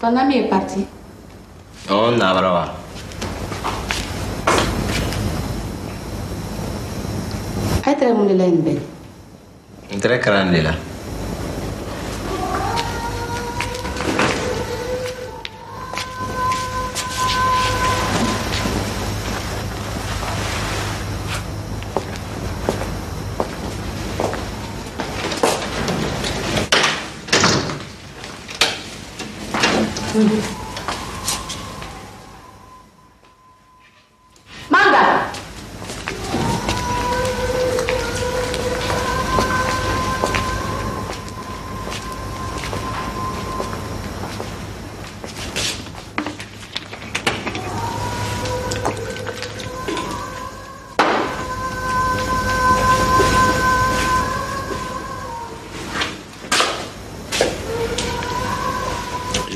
Spanda mi je parti. On navrova. Hai tre mulile in bel. Tre crandila. Bɛn. N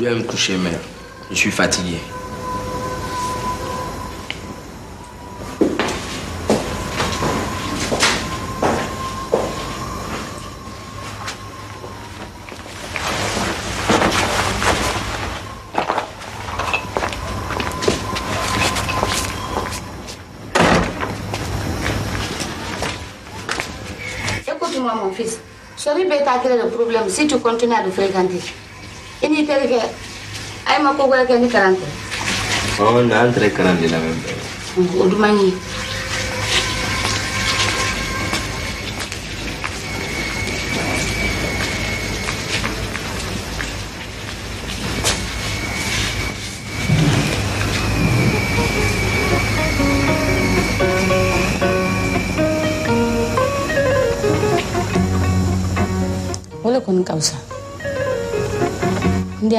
vais me coucher, mère. Je suis fatigué. Écoute-moi, mon fils? Sori bɛ taa kɛlɛ de problème si tu continues à le fréquenter. Ayo, dije, ay, me acuerdo. Oh, nanti entre carante Udah verdad.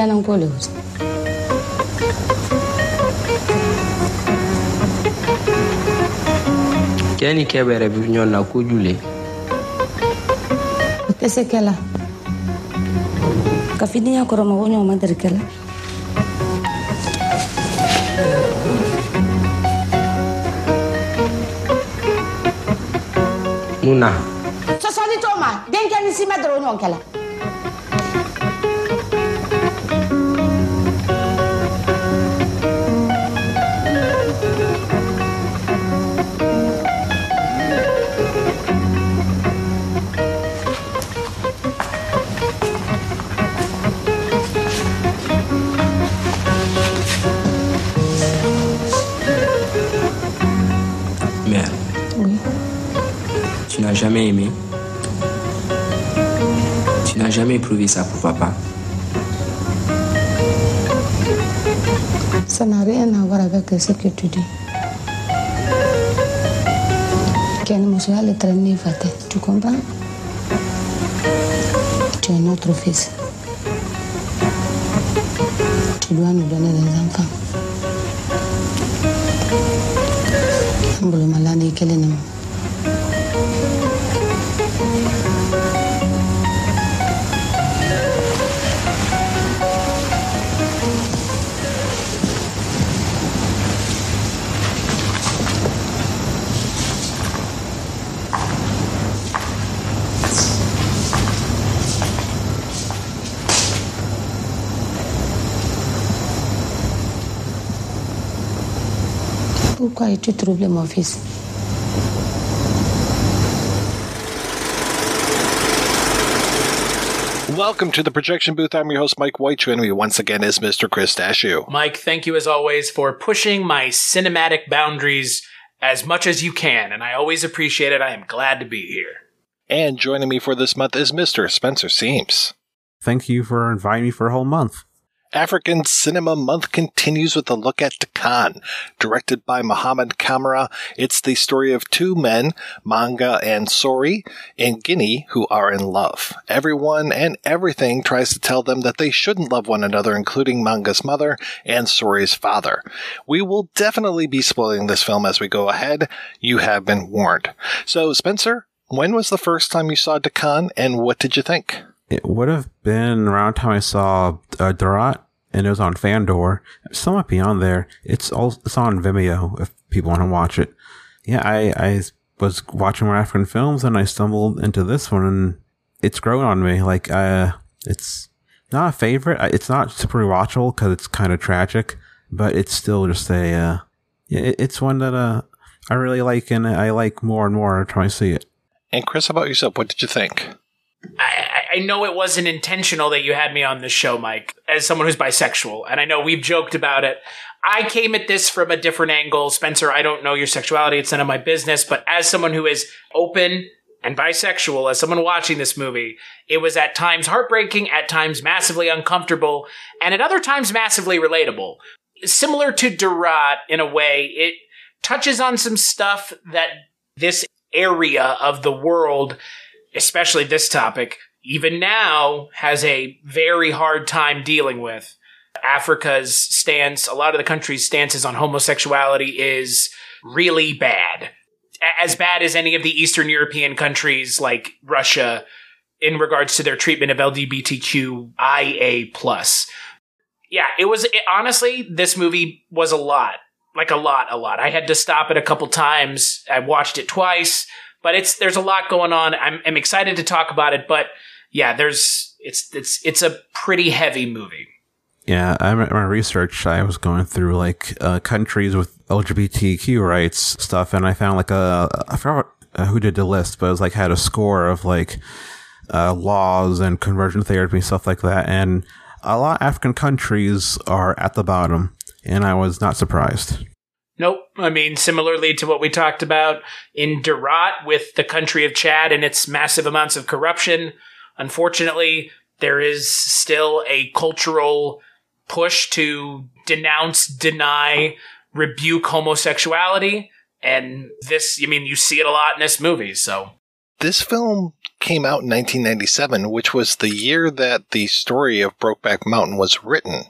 Le wusa. Kɛ ni kɛ bɛrɛ bi ɲɔgɔn na kojugu le. O tɛ se kɛ la. Ka fidenya kɔrɔ mɔgɔ ɲɔgɔn ma deli kɛ la. Mun na? Sɔsɔli t'o ma denkɛ ni si dɔrɔn ɲɔgɔn kɛ jamais éprouvé ça pour papa. Ça n'a rien à voir avec ce que tu dis. Tu comprends? Tu es notre fils. Tu dois nous donner Pourquoi es-tu troublé, mon fils Welcome to the projection booth. I'm your host, Mike White. Joining me once again is Mr. Chris Stachiw. Mike, thank you as always for pushing my cinematic boundaries as much as you can, and I always appreciate it. I am glad to be here. And joining me for this month is Mr. Spencer Seams. Thank you for inviting me for a whole month. African Cinema Month continues with a look at Dakan. Directed by Mohamed Camara, it's the story of two men, Manga and Sori, in Guinea who are in love. Everyone and everything tries to tell them that they shouldn't love one another, including Manga's mother and Sori's father. We will definitely be spoiling this film as we go ahead. You have been warned. So, Spencer, when was the first time you saw Dakan and what did you think? It would have been around time I saw uh, and it was on Fandor. It still might be on there. It's all it's on Vimeo if people want to watch it. Yeah, I I was watching more African films and I stumbled into this one, and it's grown on me. Like, uh, it's not a favorite. It's not super watchable because it's kind of tragic, but it's still just a uh. It's one that uh I really like, and I like more and more time I see it. And Chris, how about yourself? What did you think? I, I know it wasn't intentional that you had me on this show, Mike, as someone who's bisexual, and I know we've joked about it. I came at this from a different angle. Spencer, I don't know your sexuality. It's none of my business. But as someone who is open and bisexual, as someone watching this movie, it was at times heartbreaking, at times massively uncomfortable, and at other times massively relatable. Similar to Daratt in a way, it touches on some stuff that this area of the world, especially this topic, even now has a very hard time dealing with. Africa's stance, a lot of the country's stances on homosexuality is really bad. As bad as any of the Eastern European countries like Russia in regards to their treatment of LGBTQIA plus. Yeah, it was it, honestly, this movie was a lot. Like a lot, a lot. I had to stop it a couple times. I watched it twice, but it's there's a lot going on. I'm, I'm excited to talk about it, but yeah, there's it's it's it's a pretty heavy movie. Yeah, I my research, I was going through like uh, countries with LGBTQ rights stuff, and I found like a I forgot uh, who did the list, but it was like had a score of like uh, laws and conversion therapy stuff like that, and a lot of African countries are at the bottom, and I was not surprised. Nope. I mean, similarly to what we talked about in Daratt with the country of Chad and its massive amounts of corruption, unfortunately, there is still a cultural push to denounce, deny, rebuke homosexuality. And this, I mean, you see it a lot in this movie, so. This film came out in 1997, which was the year that the story of Brokeback Mountain was written.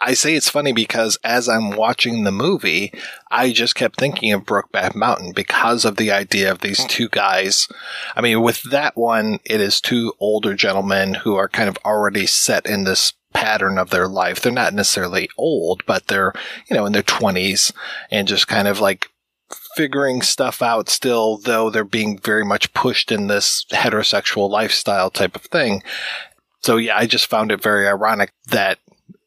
I say it's funny because as I'm watching the movie, I just kept thinking of Brokeback Mountain because of the idea of these two guys. I mean, with that one, it is two older gentlemen who are kind of already set in this pattern of their life. They're not necessarily old, but they're, you know, in their 20s and just kind of like figuring stuff out still, though they're being very much pushed in this heterosexual lifestyle type of thing. So yeah, I just found it very ironic that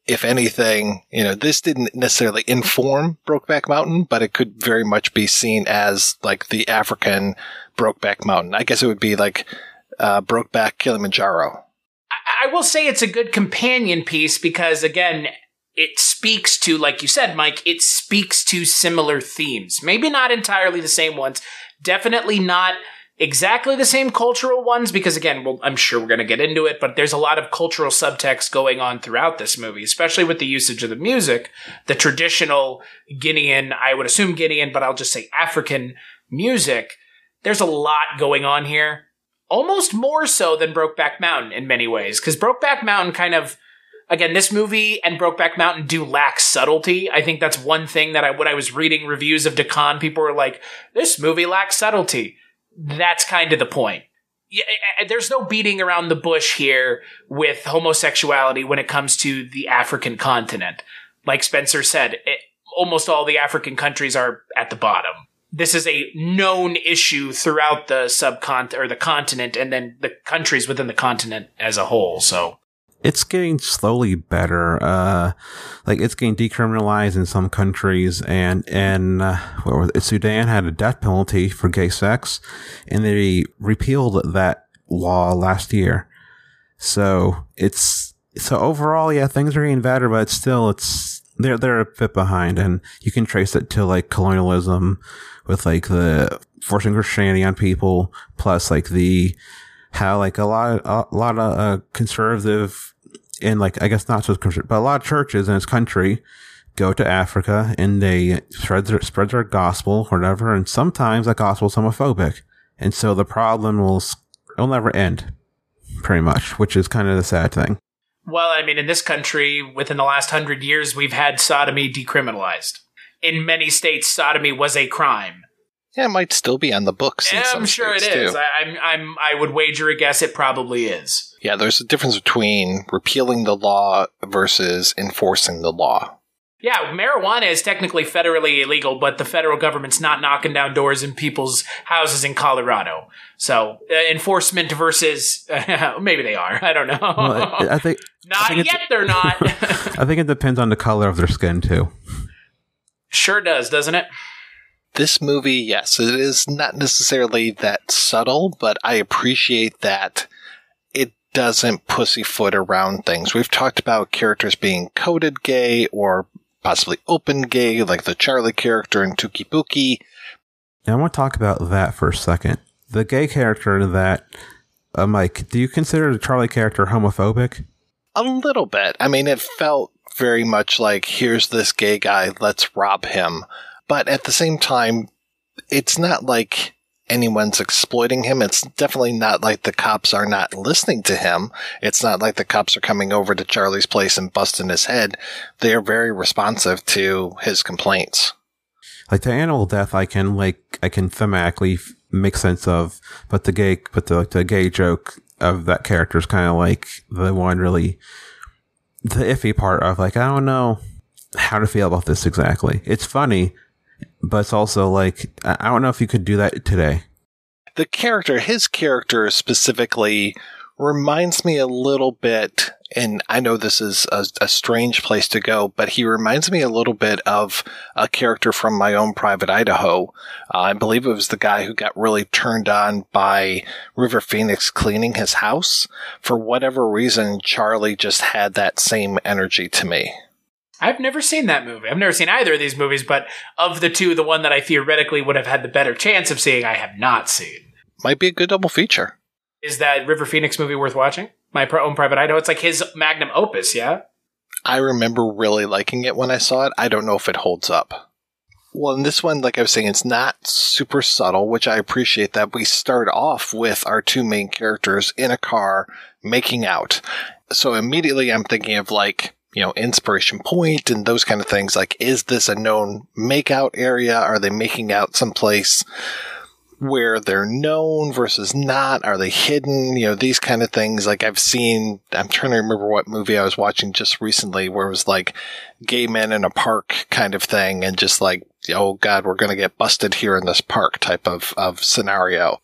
if anything, you know, this didn't necessarily inform Brokeback Mountain, but it could very much be seen as like the African Brokeback Mountain. I guess it would be like uh, Brokeback Kilimanjaro. I will say it's a good companion piece because, again, it speaks to, like you said, Mike, it speaks to similar themes. Maybe not entirely the same ones. Definitely not exactly the same cultural ones because again, well, I'm sure we're going to get into it, but there's a lot of cultural subtext going on throughout this movie, especially with the usage of the music, the traditional Guinean, I would assume Guinean, but I'll just say African music. There's a lot going on here. Almost more so than Brokeback Mountain in many ways, because Brokeback Mountain kind of again, this movie and Brokeback Mountain do lack subtlety. I think that's one thing that I, when I was reading reviews of Dakan, people were like, this movie lacks subtlety. That's kind of the point. Yeah, there's no beating around the bush here with homosexuality when it comes to the African continent. Like Spencer said, it, almost all the African countries are at the bottom. This is a known issue throughout the subcont or the continent and then the countries within the continent as a whole. So it's getting slowly better. Uh, like it's getting decriminalized in some countries, and and uh? Sudan had a death penalty for gay sex, and they repealed that law last year. So it's so overall, yeah, things are getting better, but still, it's they're they're a bit behind, and you can trace it to like colonialism with like the forcing Christianity on people, plus like the how like a lot a lot of uh, conservative and like I guess not so conservative, but a lot of churches in this country go to Africa and they spread their spread their gospel or whatever, and sometimes that gospel is homophobic, and so the problem will it'll never end, pretty much, which is kind of the sad thing. Well, I mean, in this country, within the last hundred years, we've had sodomy decriminalized. In many states, sodomy was a crime. Yeah, it might still be on the books. Yeah, I'm sure it is. I, I'm, I'm, I would wager a guess it probably is. Yeah, there's a difference between repealing the law versus enforcing the law. Yeah, marijuana is technically federally illegal, but the federal government's not knocking down doors in people's houses in Colorado. So uh, enforcement versus uh, maybe they are. I don't know. Well, I, I think not I think yet. They're not. I think it depends on the color of their skin too. sure does, doesn't it? This movie, yes, it is not necessarily that subtle, but I appreciate that it doesn't pussyfoot around things. We've talked about characters being coded gay or possibly open gay, like the Charlie character in Touki Bouki. Now, I want to talk about that for a second. The gay character that, uh, Mike, do you consider the Charlie character homophobic? A little bit. I mean, it felt very much like here's this gay guy, let's rob him. But at the same time, it's not like anyone's exploiting him. It's definitely not like the cops are not listening to him. It's not like the cops are coming over to Charlie's place and busting his head. They are very responsive to his complaints. Like the animal death, I can like I can thematically f- make sense of, but the gay, but the like, the gay joke of that character is kind of like the one really the iffy part of like I don't know how to feel about this exactly. It's funny, but it's also like I don't know if you could do that today. The character, his character specifically, reminds me a little bit, and I know this is a, a strange place to go, but he reminds me a little bit of a character from my own private Idaho. Uh, I believe it was the guy who got really turned on by River Phoenix cleaning his house. For whatever reason, Charlie just had that same energy to me. I've never seen that movie. I've never seen either of these movies, but of the two, the one that I theoretically would have had the better chance of seeing, I have not seen. Might be a good double feature. Is that River Phoenix movie worth watching? My own private Idaho. It's like his magnum opus, yeah. I remember really liking it when I saw it. I don't know if it holds up. Well, in this one, like I was saying, it's not super subtle, which I appreciate that we start off with our two main characters in a car making out. So immediately I'm thinking of like, you know, inspiration point and those kind of things. Like, is this a known makeout area? Are they making out someplace where they're known versus not? Are they hidden? You know, these kind of things. Like I've seen, I'm trying to remember what movie I was watching just recently where it was like gay men in a park kind of thing and just like, oh God, we're going to get busted here in this park type of, of scenario.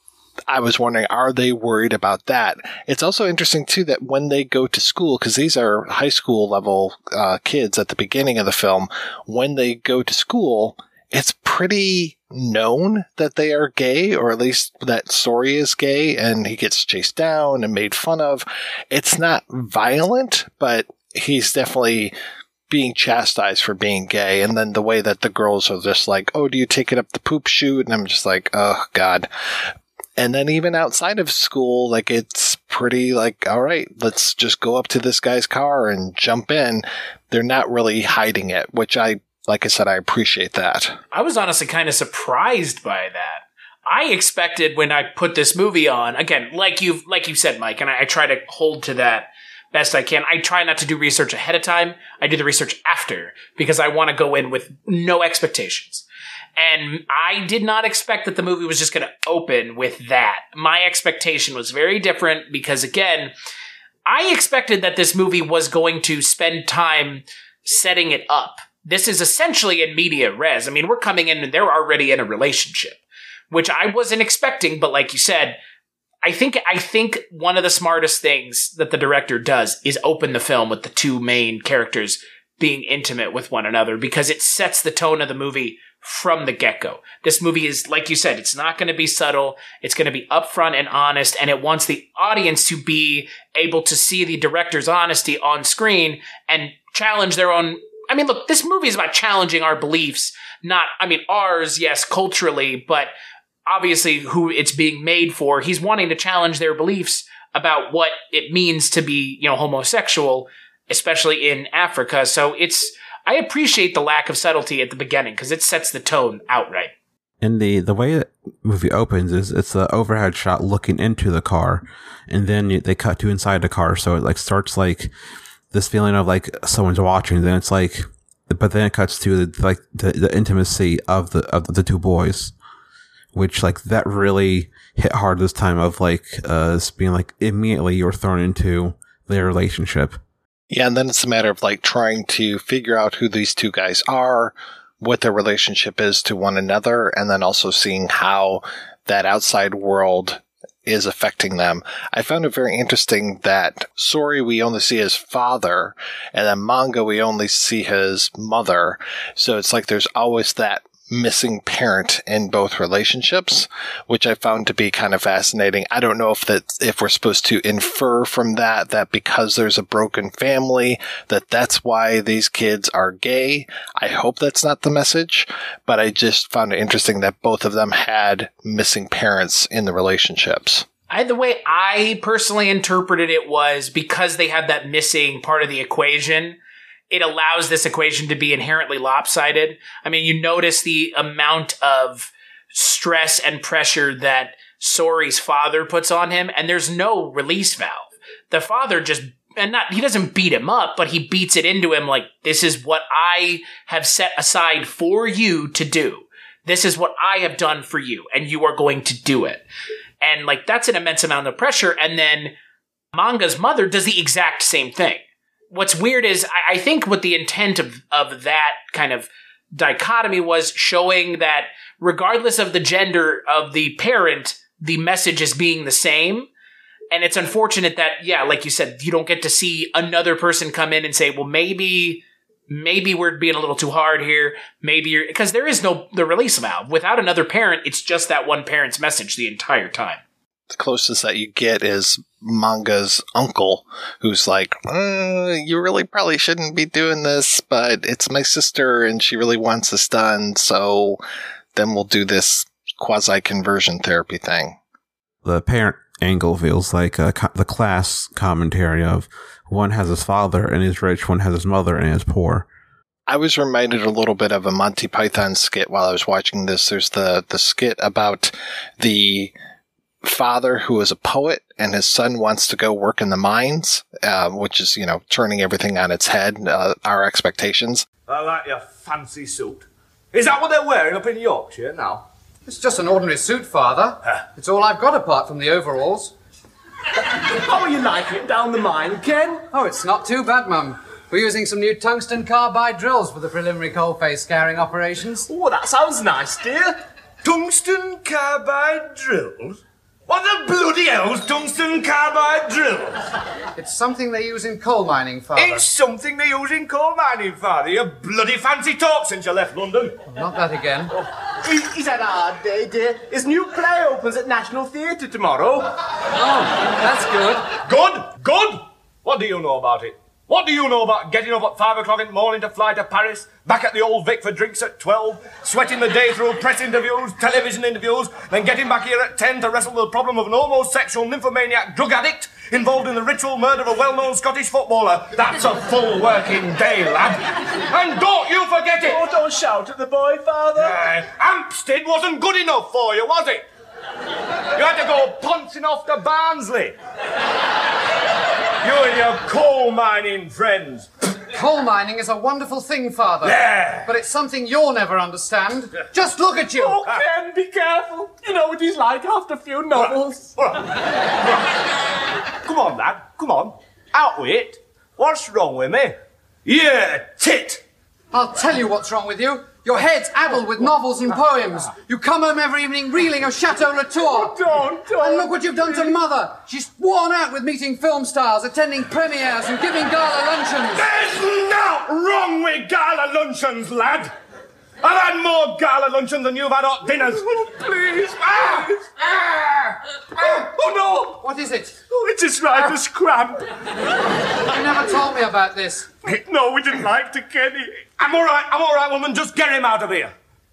I was wondering, are they worried about that? It's also interesting too that when they go to school, because these are high school level uh, kids at the beginning of the film, when they go to school, it's pretty known that they are gay, or at least that Sori is gay, and he gets chased down and made fun of. It's not violent, but he's definitely being chastised for being gay. And then the way that the girls are just like, oh, do you take it up the poop chute? And I'm just like, oh, God. And then even outside of school, like it's pretty like, all right, let's just go up to this guy's car and jump in. They're not really hiding it, which I, like I said, I appreciate that. I was honestly kind of surprised by that. I expected when I put this movie on, again, like you've, like you said, Mike, and I, I try to hold to that best I can. I try not to do research ahead of time. I do the research after because I want to go in with no expectations. And I did not expect that the movie was just going to open with that. My expectation was very different because, again, I expected that this movie was going to spend time setting it up. This is essentially in media res. I mean, we're coming in and they're already in a relationship, which I wasn't expecting, but like you said, I think I think one of the smartest things that the director does is open the film with the two main characters being intimate with one another because it sets the tone of the movie from the get-go. This movie is like you said, it's not going to be subtle. It's going to be upfront and honest and it wants the audience to be able to see the director's honesty on screen and challenge their own I mean, look, this movie is about challenging our beliefs, not I mean ours, yes, culturally, but obviously who it's being made for. He's wanting to challenge their beliefs about what it means to be, you know, homosexual, especially in Africa. So it's, I appreciate the lack of subtlety at the beginning because it sets the tone outright. And the the way the movie opens is it's the overhead shot looking into the car, and then they cut to inside the car, so it like starts like this feeling of like someone's watching. Then it's like, but then it cuts to the, like the, the intimacy of the of the two boys, which like that really hit hard this time of like uh being like immediately you're thrown into their relationship. Yeah, and then it's a matter of like trying to figure out who these two guys are, what their relationship is to one another, and then also seeing how that outside world is affecting them. I found it very interesting that Sori we only see his father, and then Manga we only see his mother. So it's like there's always that missing parent in both relationships, which I found to be kind of fascinating. I don't know if that if we're supposed to infer from that that because there's a broken family that that's why these kids are gay. I hope that's not the message, but I just found it interesting that both of them had missing parents in the relationships. I, the way I personally interpreted it was because they had that missing part of the equation, it allows this equation to be inherently lopsided. I mean, you notice the amount of stress and pressure that Sori's father puts on him, and there's no release valve. The father just and not he doesn't beat him up, but he beats it into him like this is what I have set aside for you to do. This is what I have done for you, and you are going to do it. And like that's an immense amount of pressure. And then Manga's mother does the exact same thing what's weird is I, I think what the intent of, of that kind of dichotomy was showing that regardless of the gender of the parent, the message is being the same. And it's unfortunate that, yeah, like you said, you don't get to see another person come in and say, well, maybe, maybe we're being a little too hard here. Maybe you're, because there is no, the release valve. Without another parent, it's just that one parent's message the entire time. The closest that you get is manga's uncle who's like, uh, you really probably shouldn't be doing this, but it's my sister and she really wants this done. So then we'll do this quasi conversion therapy thing. The parent angle feels like uh, co- the class commentary of one has his father and is rich, one has his mother and is poor. I was reminded a little bit of a Monty Python skit while I was watching this. There's the, the skit about the father who is a poet and his son wants to go work in the mines, uh, which is, you know, turning everything on its head, uh, our expectations. I like your fancy suit. Is that what they're wearing up in Yorkshire now? It's just an ordinary suit, Father. It's all I've got apart from the overalls. How are you liking it down the mine, Ken? Oh, it's not too bad, Mum. We're using some new tungsten carbide drills for the preliminary coalface scouring operations. Oh, that sounds nice, dear. Tungsten carbide drills? What the bloody hell's tungsten carbide drills? It's something they use in coal mining, Father. It's something they use in coal mining, Father. You bloody fancy talk since you left London. Not that again. Oh, is, is that a hard day, dear? His new play opens at National Theatre tomorrow. Oh, that's good. Good? Good? What do you know about it? What do you know about getting up at five o'clock in the morning to fly to Paris, back at the old Vic for drinks at 12, sweating the day through press interviews, television interviews, then getting back here at 10 to wrestle with the problem of an homosexual nymphomaniac drug addict involved in the ritual murder of a well-known Scottish footballer? That's a full working day, lad. And don't you forget it! Oh, don't shout at the boy, Father. Uh, Hampstead wasn't good enough for you, was it? You had to go pouncing off to Barnsley. You and your coal mining friends. Coal mining is a wonderful thing, Father. Yeah. But it's something you'll never understand. Just look at you. Oh, Ken, be careful. You know what he's like after a few novels. Come on, lad. Come on. Out with it. What's wrong with me? Yeah, tit. I'll tell you what's wrong with you. Your head's addled with novels and poems. You come home every evening reeling of Chateau Latour. Don't, don't. And look what you've done to Mother. She's worn out with meeting film stars, attending premieres, and giving gala luncheons. There's naught wrong with gala luncheons, lad. I've had more gala luncheons than you've had hot dinners. Please, Ah! please. Ah! Ah! Oh no! What is it? Oh, it's his writer's cramp. You never told me about this. No, we didn't like to, Kenny. I'm all right, I'm all right, woman. Just get him out of here.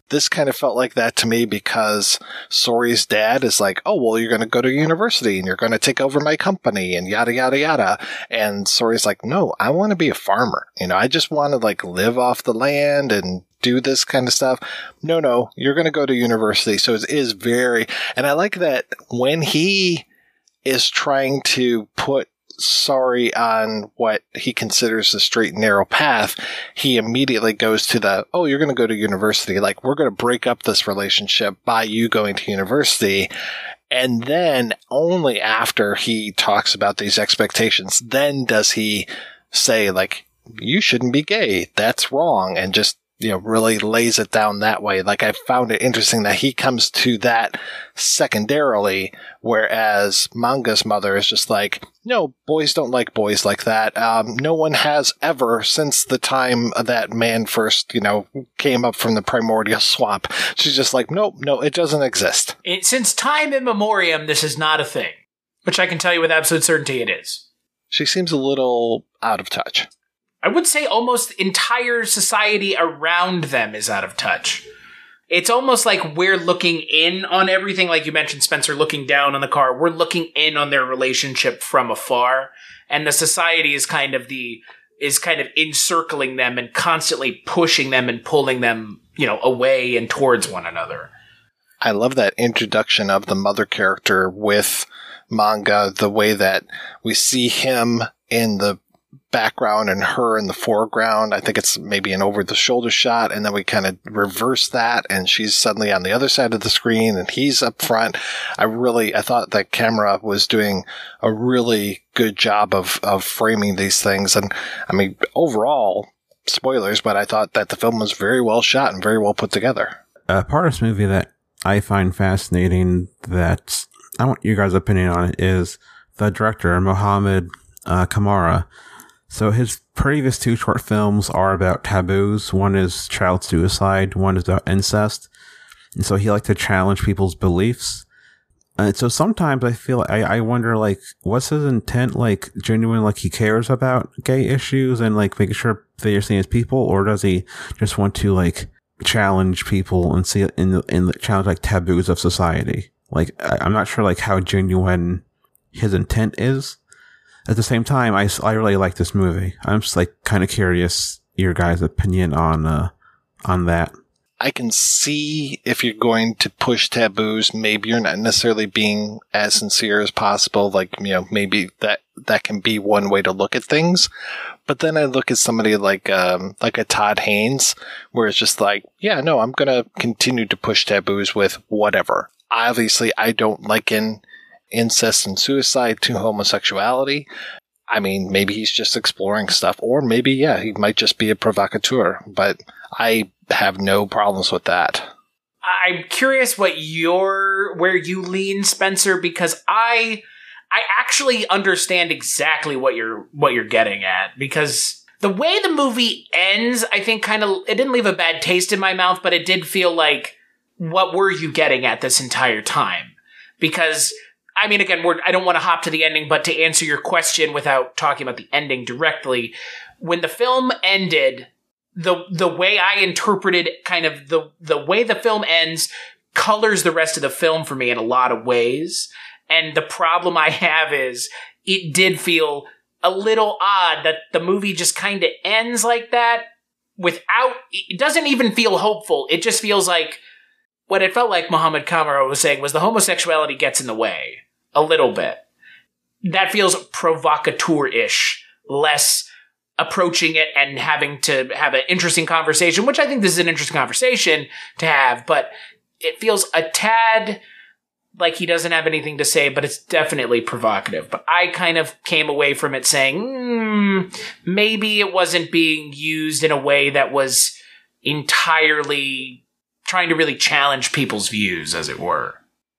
This kind of felt like that to me because Sori's dad is like, oh, well, you're going to go to university and you're going to take over my company and yada, yada, yada. And Sori's like, no, I want to be a farmer. You know, I just want to like live off the land and do this kind of stuff. No, no, you're going to go to university. So it is very, and I like that when he is trying to put Sori on what he considers the straight and narrow path, he immediately goes to the, oh, you're going to go to university. Like, we're going to break up this relationship by you going to university. And then only after he talks about these expectations, then does he say, like, you shouldn't be gay. That's wrong. And just, you know, really lays it down that way. Like, I found it interesting that he comes to that secondarily, whereas Manga's mother is just like, no, boys don't like boys like that. Um, no one has ever since the time that man first, you know, came up from the primordial swamp. She's just like, nope, no, it doesn't exist. It, since time immemorium, this is not a thing, which I can tell you with absolute certainty it is. She seems a little out of touch. I would say almost entire society around them is out of touch. It's almost like we're looking in on everything, like you mentioned, Spencer, looking down on the car. We're looking in on their relationship from afar, and the society is kind of the is kind of encircling them and constantly pushing them and pulling them, you know, away and towards one another. I love that introduction of the mother character with manga, the way that we see him in the background and her in the foreground. I think it's maybe an over the shoulder shot. And then we kind of reverse that and she's suddenly on the other side of the screen and he's up front. I really, I thought that camera was doing a really good job of, of framing these things. And I mean, overall, spoilers, but I thought that the film was very well shot and very well put together. A part of this movie that I find fascinating that I want your guys' opinion on it is the director, Mohammed uh, Camara. So his previous two short films are about taboos. One is child suicide. One is about incest. And so he liked to challenge people's beliefs. And so sometimes I feel, I, I wonder, like, what's his intent? Like, genuine, like, he cares about gay issues and, like, making sure they are seen as people? Or does he just want to, like, challenge people and see it in the, in the challenge, like, taboos of society? Like, I, I'm not sure, like, how genuine his intent is. At the same time, I, I really like this movie. I'm just, like, kind of curious your guys' opinion on, uh, on that. I can see if you're going to push taboos, maybe you're not necessarily being as sincere as possible. Like, you know, maybe that, that can be one way to look at things. But then I look at somebody like, um, like a Todd Haynes, where it's just like, yeah, no, I'm to continue to push taboos with whatever. Obviously, I don't liken incest and suicide to homosexuality. I mean, maybe he's just exploring stuff, or maybe, yeah, he might just be a provocateur, but I have no problems with that. I'm curious what your where you lean, Spencer, because I I actually understand exactly what you're what you're getting at because the way the movie ends, I think kind of it didn't leave a bad taste in my mouth, but it did feel like what were you getting at this entire time? Because I mean, again, we're, I don't want to hop to the ending, but to answer your question without talking about the ending directly, when the film ended, the the way I interpreted kind of the the way the film ends colors the rest of the film for me in a lot of ways. And the problem I have is it did feel a little odd that the movie just kind of ends like that without it doesn't even feel hopeful. It just feels like what it felt like Muhammad Camara was saying was the homosexuality gets in the way a little bit. That feels provocateur-ish, less approaching it and having to have an interesting conversation, which I think this is an interesting conversation to have, but it feels a tad like he doesn't have anything to say, but it's definitely provocative. But I kind of came away from it saying, mm, maybe it wasn't being used in a way that was entirely trying to really challenge people's views, as it were.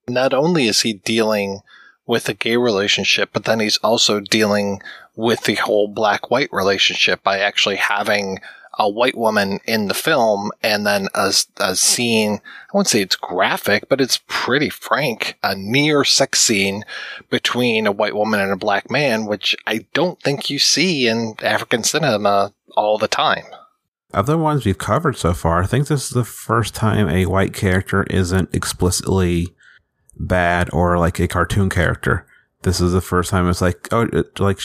Not only is he dealing with a gay relationship, but then he's also dealing with the whole black white relationship by actually having a white woman in the film and then a, a scene, I wouldn't say it's graphic, but it's pretty frank, a near sex scene between a white woman and a black man, which I don't think you see in African cinema all the time. Of the ones we've covered so far, I think this is the first time a white character isn't explicitly bad or like a cartoon character. This is the first time it's like, oh, like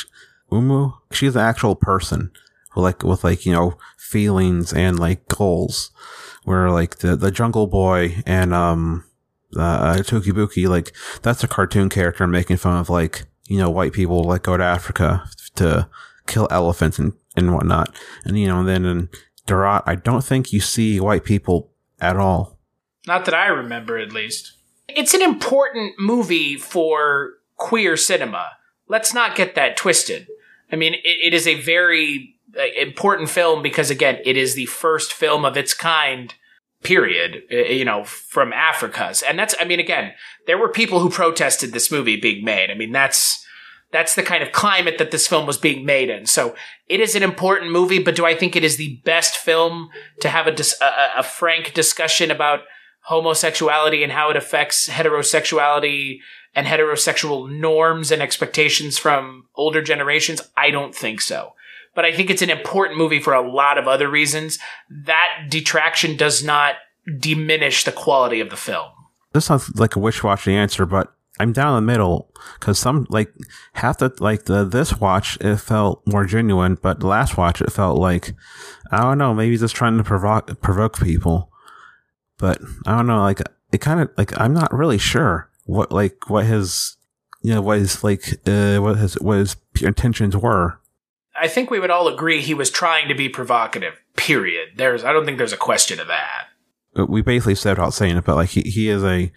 Umu, she's an actual person like with like you know feelings and like goals where like the the jungle boy and um uh Touki Bouki like that's a cartoon character making fun of like you know white people like go to africa to kill elephants and and whatnot and you know then in Daratt, i don't think you see white people at all not that i remember at least it's an important movie for queer cinema let's not get that twisted i mean it, it is a very important film because again, it is the first film of its kind period, uh, you know, from Africa's. And that's, I mean, again, there were people who protested this movie being made. I mean, that's, that's the kind of climate that this film was being made in. So it is an important movie, but do I think it is the best film to have a, dis- a, a frank discussion about homosexuality and how it affects heterosexuality and heterosexual norms and expectations from older generations? I don't think so but I think it's an important movie for a lot of other reasons. That detraction does not diminish the quality of the film. This sounds like a wish-washy answer, but I'm down the middle because some like half the like the this watch it felt more genuine, but the last watch it felt like I don't know, maybe just trying to provoke provoke people. But I don't know, like it kind of like I'm not really sure what like what his you know what his like uh, what his what his intentions were. I think we would all agree he was trying to be provocative. Period. There's, I don't think there's a question of that. Uh, we basically said without saying it, but like he, he is a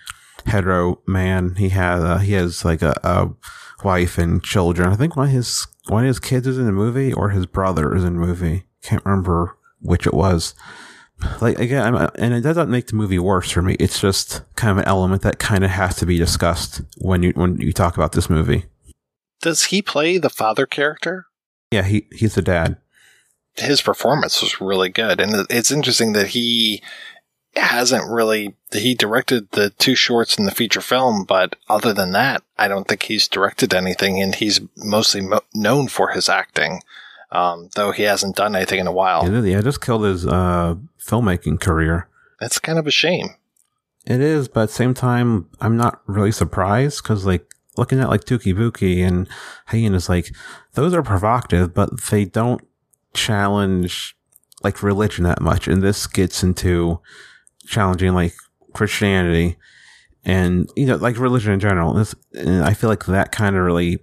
hetero man. He has uh, he has like a, a wife and children. I think one of his one of his kids is in the movie, or his brother is in the movie. Can't remember which it was. Like again, I'm, and it doesn't make the movie worse for me. It's just kind of an element that kind of has to be discussed when you when you talk about this movie. Does he play the father character? Yeah, he he's the dad. His performance was really good, and it's interesting that he hasn't really he directed the two shorts in the feature film, but other than that, I don't think he's directed anything, and he's mostly mo- known for his acting. Um, though he hasn't done anything in a while. Yeah, yeah just killed his uh, filmmaking career. That's kind of a shame. It is, but at the same time, I'm not really surprised because, like, looking at like Touki Bouki and Hayen is like those are provocative, but they don't challenge like religion that much. And this gets into challenging like Christianity and, you know, like religion in general. And, and I feel like that kind of really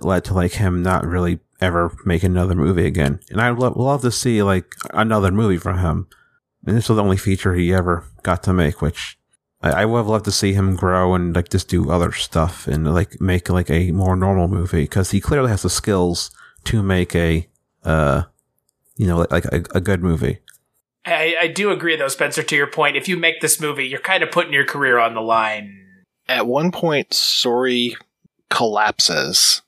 led to like him not really ever make another movie again. And I'd lo- love to see like another movie from him. And this was the only feature he ever got to make, which I, I would have loved to see him grow and like just do other stuff and like make like a more normal movie because he clearly has the skills to make a, uh, you know, like, like a, a good movie. I, I do agree though, Spencer, to your point. If you make this movie, you're kind of putting your career on the line. At one point, Sori collapses,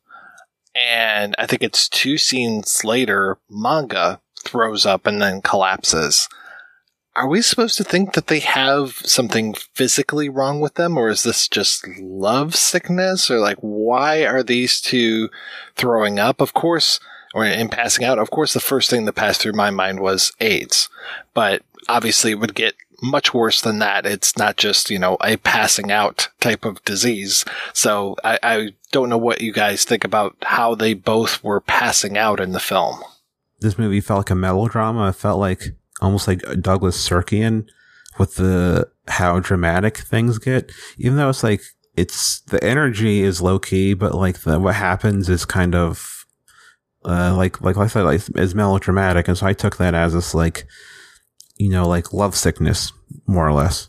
and I think it's two scenes later, manga throws up and then collapses are we supposed to think that they have something physically wrong with them or is this just love sickness or like why are these two throwing up of course or in passing out of course the first thing that passed through my mind was aids. But obviously it would get much worse than that. It's not just you know a passing out type of disease. So I, I don't know what you guys think about how they both were passing out in the film. This movie felt like a melodrama. It felt like almost like Douglas Sirkian with the how dramatic things get. Even though it's like it's the energy is low key, but like the what happens is kind of uh like like I said like is melodramatic, and so I took that as this like you know like love sickness more or less.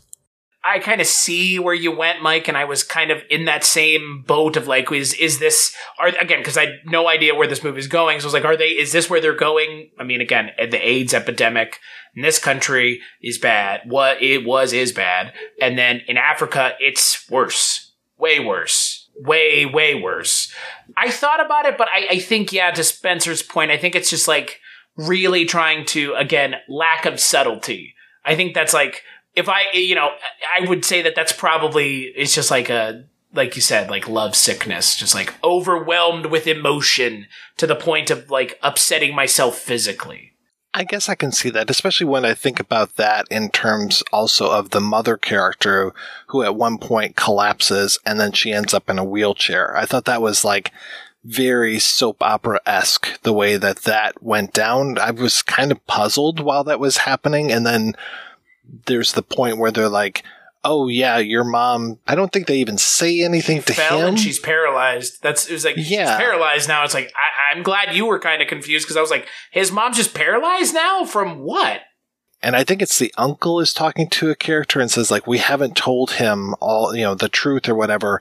I, kind of see where you went, Mike, and I was kind of in that same boat of like, is is this are again because I had no idea where this movie is going. So I was like, are they? Is this where they're going? I mean, again, the AIDS epidemic in this country is bad. What it was is bad, and then in Africa, it's worse, way worse, way way worse. I thought about it, but I, I think yeah, to Spencer's point, I think it's just like really trying to again lack of subtlety. I think that's like if I you know I would say that that's probably it's just like a like you said like love sickness just like overwhelmed with emotion to the point of like upsetting myself physically. I guess I can see that, especially when I think about that in terms also of the mother character who at one point collapses and then she ends up in a wheelchair. I thought that was like very soap opera esque the way that that went down. I was kind of puzzled while that was happening. And then there's the point where they're like, Oh yeah, your mom. I don't think they even say anything to Fell him. and she's paralyzed. That's it was like Yeah. she's paralyzed now. It's like I, I'm glad you were kind of confused because I was like, his mom's just paralyzed now from what? And I think it's the uncle is talking to a character and says like, we haven't told him all, you know, the truth or whatever.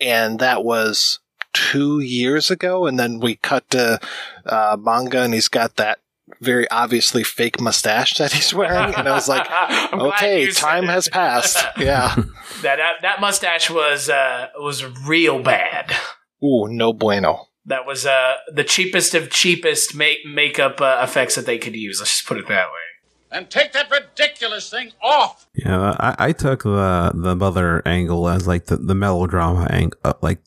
And that was two years ago. And then we cut to, uh, manga and he's got that very obviously fake mustache that he's wearing. And I was like, okay, time has passed. Yeah. That that, that mustache was uh was real bad. Ooh, no bueno. That was uh the cheapest of cheapest make makeup uh, effects that they could use. Let's just put it that way. And take that ridiculous thing off! Yeah, I, I took the the mother angle as like the, the melodrama ang- uh, like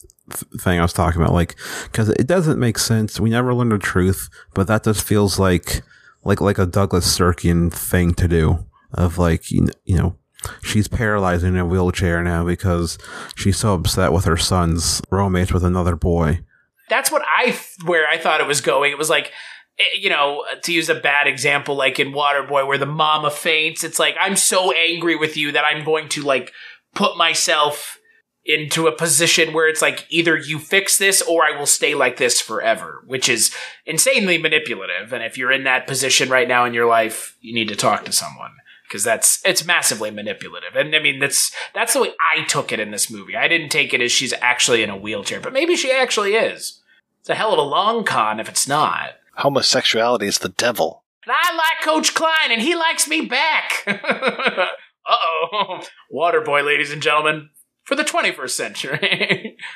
thing I was talking about, like because it doesn't make sense. We never learn the truth, but that just feels like like like a Douglas Sirkian thing to do. Of like you, kn- you know, she's paralyzed in a wheelchair now because she's so upset with her son's romance with another boy. That's what I where I thought it was going. It was like Eh, you know, to use a bad example, like in Waterboy, where the mama faints. It's like I'm so angry with you that I'm going to like put myself into a position where it's like either you fix this or I will stay like this forever, which is insanely manipulative. And if you're in that position right now in your life, you need to talk to someone because that's it's massively manipulative. And I mean that's that's the way I took it in this movie. I didn't take it as she's actually in a wheelchair, but maybe she actually is. It's a hell of a long con if it's not. Homosexuality is the devil. And I like Coach Klein, and he likes me back. uh oh. Waterboy, ladies and gentlemen, for the 21st century.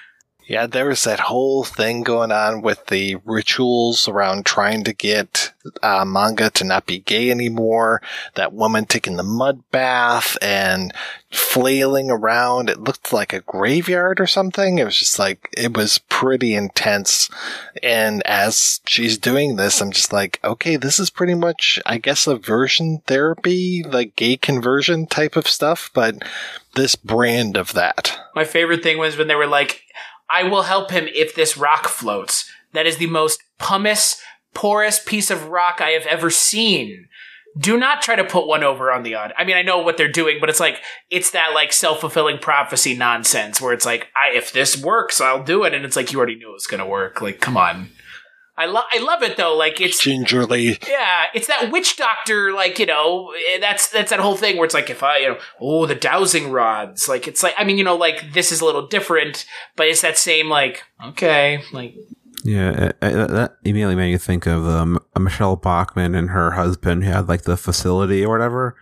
Yeah, there was that whole thing going on with the rituals around trying to get uh, manga to not be gay anymore. That woman taking the mud bath and flailing around. It looked like a graveyard or something. It was just like, it was pretty intense. And as she's doing this, I'm just like, okay, this is pretty much, I guess, aversion therapy, like gay conversion type of stuff, but this brand of that. My favorite thing was when they were like, I will help him if this rock floats. That is the most pumice, porous piece of rock I have ever seen. Do not try to put one over on the odd. I mean, I know what they're doing, but it's like, it's that like self-fulfilling prophecy nonsense where it's like, I, if this works, I'll do it. And it's like, you already knew it was going to work. Like, come on. I love, I love it though. Like, it's, Gingerly. yeah, it's that witch doctor, like you know, eh, that's that's that whole thing where it's like if I, you know, oh the dowsing rods, like it's like I mean, you know, like this is a little different, but it's that same like okay, like Yeah, uh, uh, that immediately made you think of um, Michele Bachmann and her husband who had like the facility or whatever,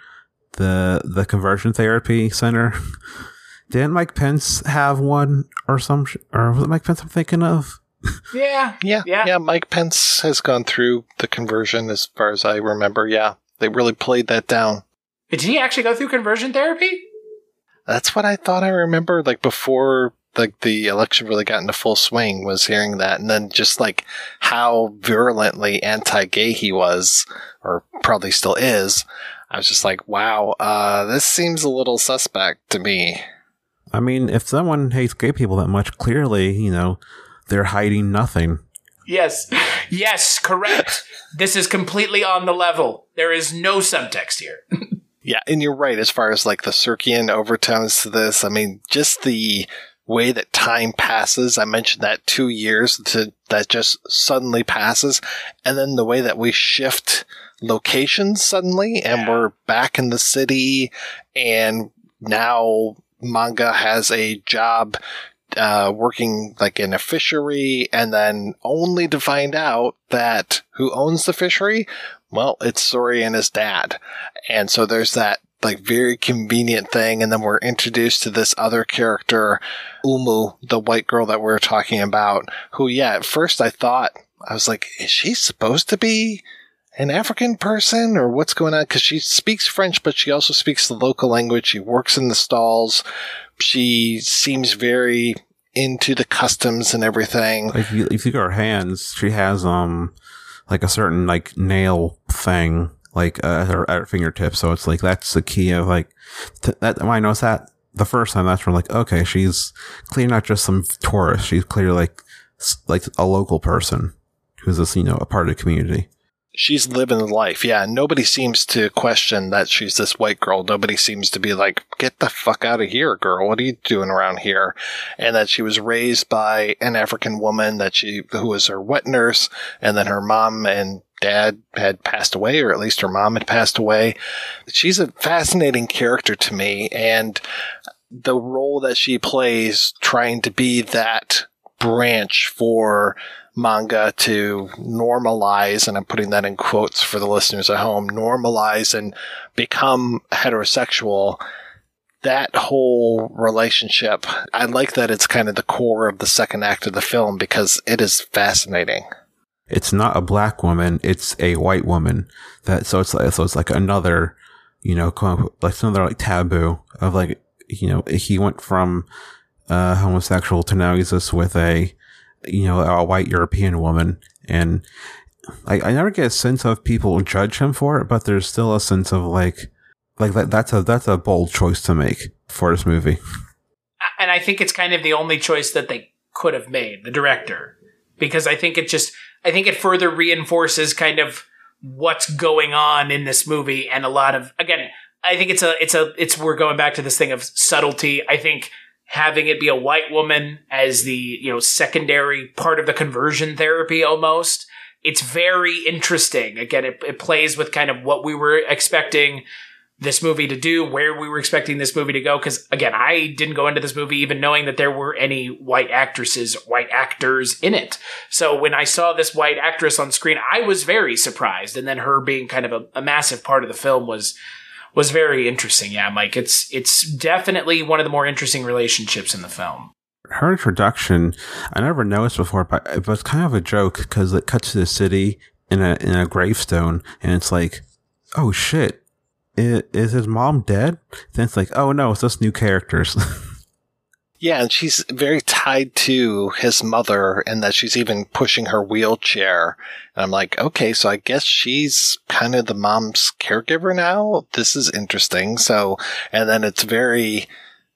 the the conversion therapy center. Didn't Mike Pence have one or some, sh- or was it Mike Pence I'm thinking of? yeah, Yeah, yeah. Mike Pence has gone through the conversion as far as I remember. Yeah, they really played that down. did he actually go through conversion therapy? That's what I thought I remember. Like before, like the election really got into full swing, was hearing that, and then just like how virulently anti-gay he was, or probably still is. I was just like, wow, uh, this seems a little suspect to me. I mean, if someone hates gay people that much, clearly, you know, they're hiding nothing. Yes, yes, correct. this is completely on the level. There is no subtext here. Yeah, and you're right as far as like the Sirkian overtones to this. I mean, just the way that time passes. I mentioned that two years to that just suddenly passes, and then the way that we shift locations suddenly, and we're back in the city, and now manga has a job uh, working like in a fishery, and then only to find out that who owns the fishery? Well, it's Sori and his dad. And so there's that like very convenient thing. And then we're introduced to this other character, Umu, the white girl that we are talking about, who, yeah, at first I thought, I was like, is she supposed to be an African person or what's going on? Cause she speaks French, but she also speaks the local language. She works in the stalls. She seems very into the customs and everything. If you, if you look at her hands, she has, um, like a certain like nail thing like uh, at, her, at fingertips. So it's like that's the key of like t- that. I noticed that the first time, that's when like okay, she's clearly not just some tourist. She's clearly like like a local person who's a you know a part of the community she's living life. Yeah, nobody seems to question that she's this white girl. Nobody seems to be like, "Get the fuck out of here, girl! What are you doing around here?" And that she was raised by an African woman that she who was her wet nurse, and then her mom and dad had passed away, or at least her mom had passed away. She's a fascinating character to me, and the role that she plays trying to be that branch for manga to normalize, and I'm putting that in quotes for the listeners at home, normalize and become heterosexual. That whole relationship, I like that it's kind of the core of the second act of the film because it is fascinating. It's not a black woman; it's a white woman. That so it's like so it's like another, you know, like another like taboo of like you know he went from uh, homosexual to now he's just with a you know, a white European woman. And I, I never get a sense of people judge him for it, but there's still a sense of like, like that, that's a, that's a bold choice to make for this movie. And I think it's kind of the only choice that they could have made, the director, because I think it just, I think it further reinforces kind of what's going on in this movie and a lot of, again, I think it's a, it's a, it's, we're going back to this thing of subtlety. I think having it be a white woman as the, you know, secondary part of the conversion therapy almost. It's very interesting. Again, it, it plays with kind of what we were expecting this movie to do, where we were expecting this movie to go. Cause again, I didn't go into this movie even knowing that there were any white actresses, white actors in it. So when I saw this white actress on screen, I was very surprised. And then her being kind of a, a massive part of the film was, was very interesting. Yeah, Mike, it's it's definitely one of the more interesting relationships in the film. Her introduction, I never noticed before, but it was kind of a joke because it cuts to the city in a in a gravestone, and it's like, oh shit, is, is his mom dead? Then it's like, oh no, it's just new characters. Yeah, and she's very tied to his mother and that she's even pushing her wheelchair. And I'm like, okay, so I guess she's kind of the mom's caregiver now. This is interesting. So, and then it's very,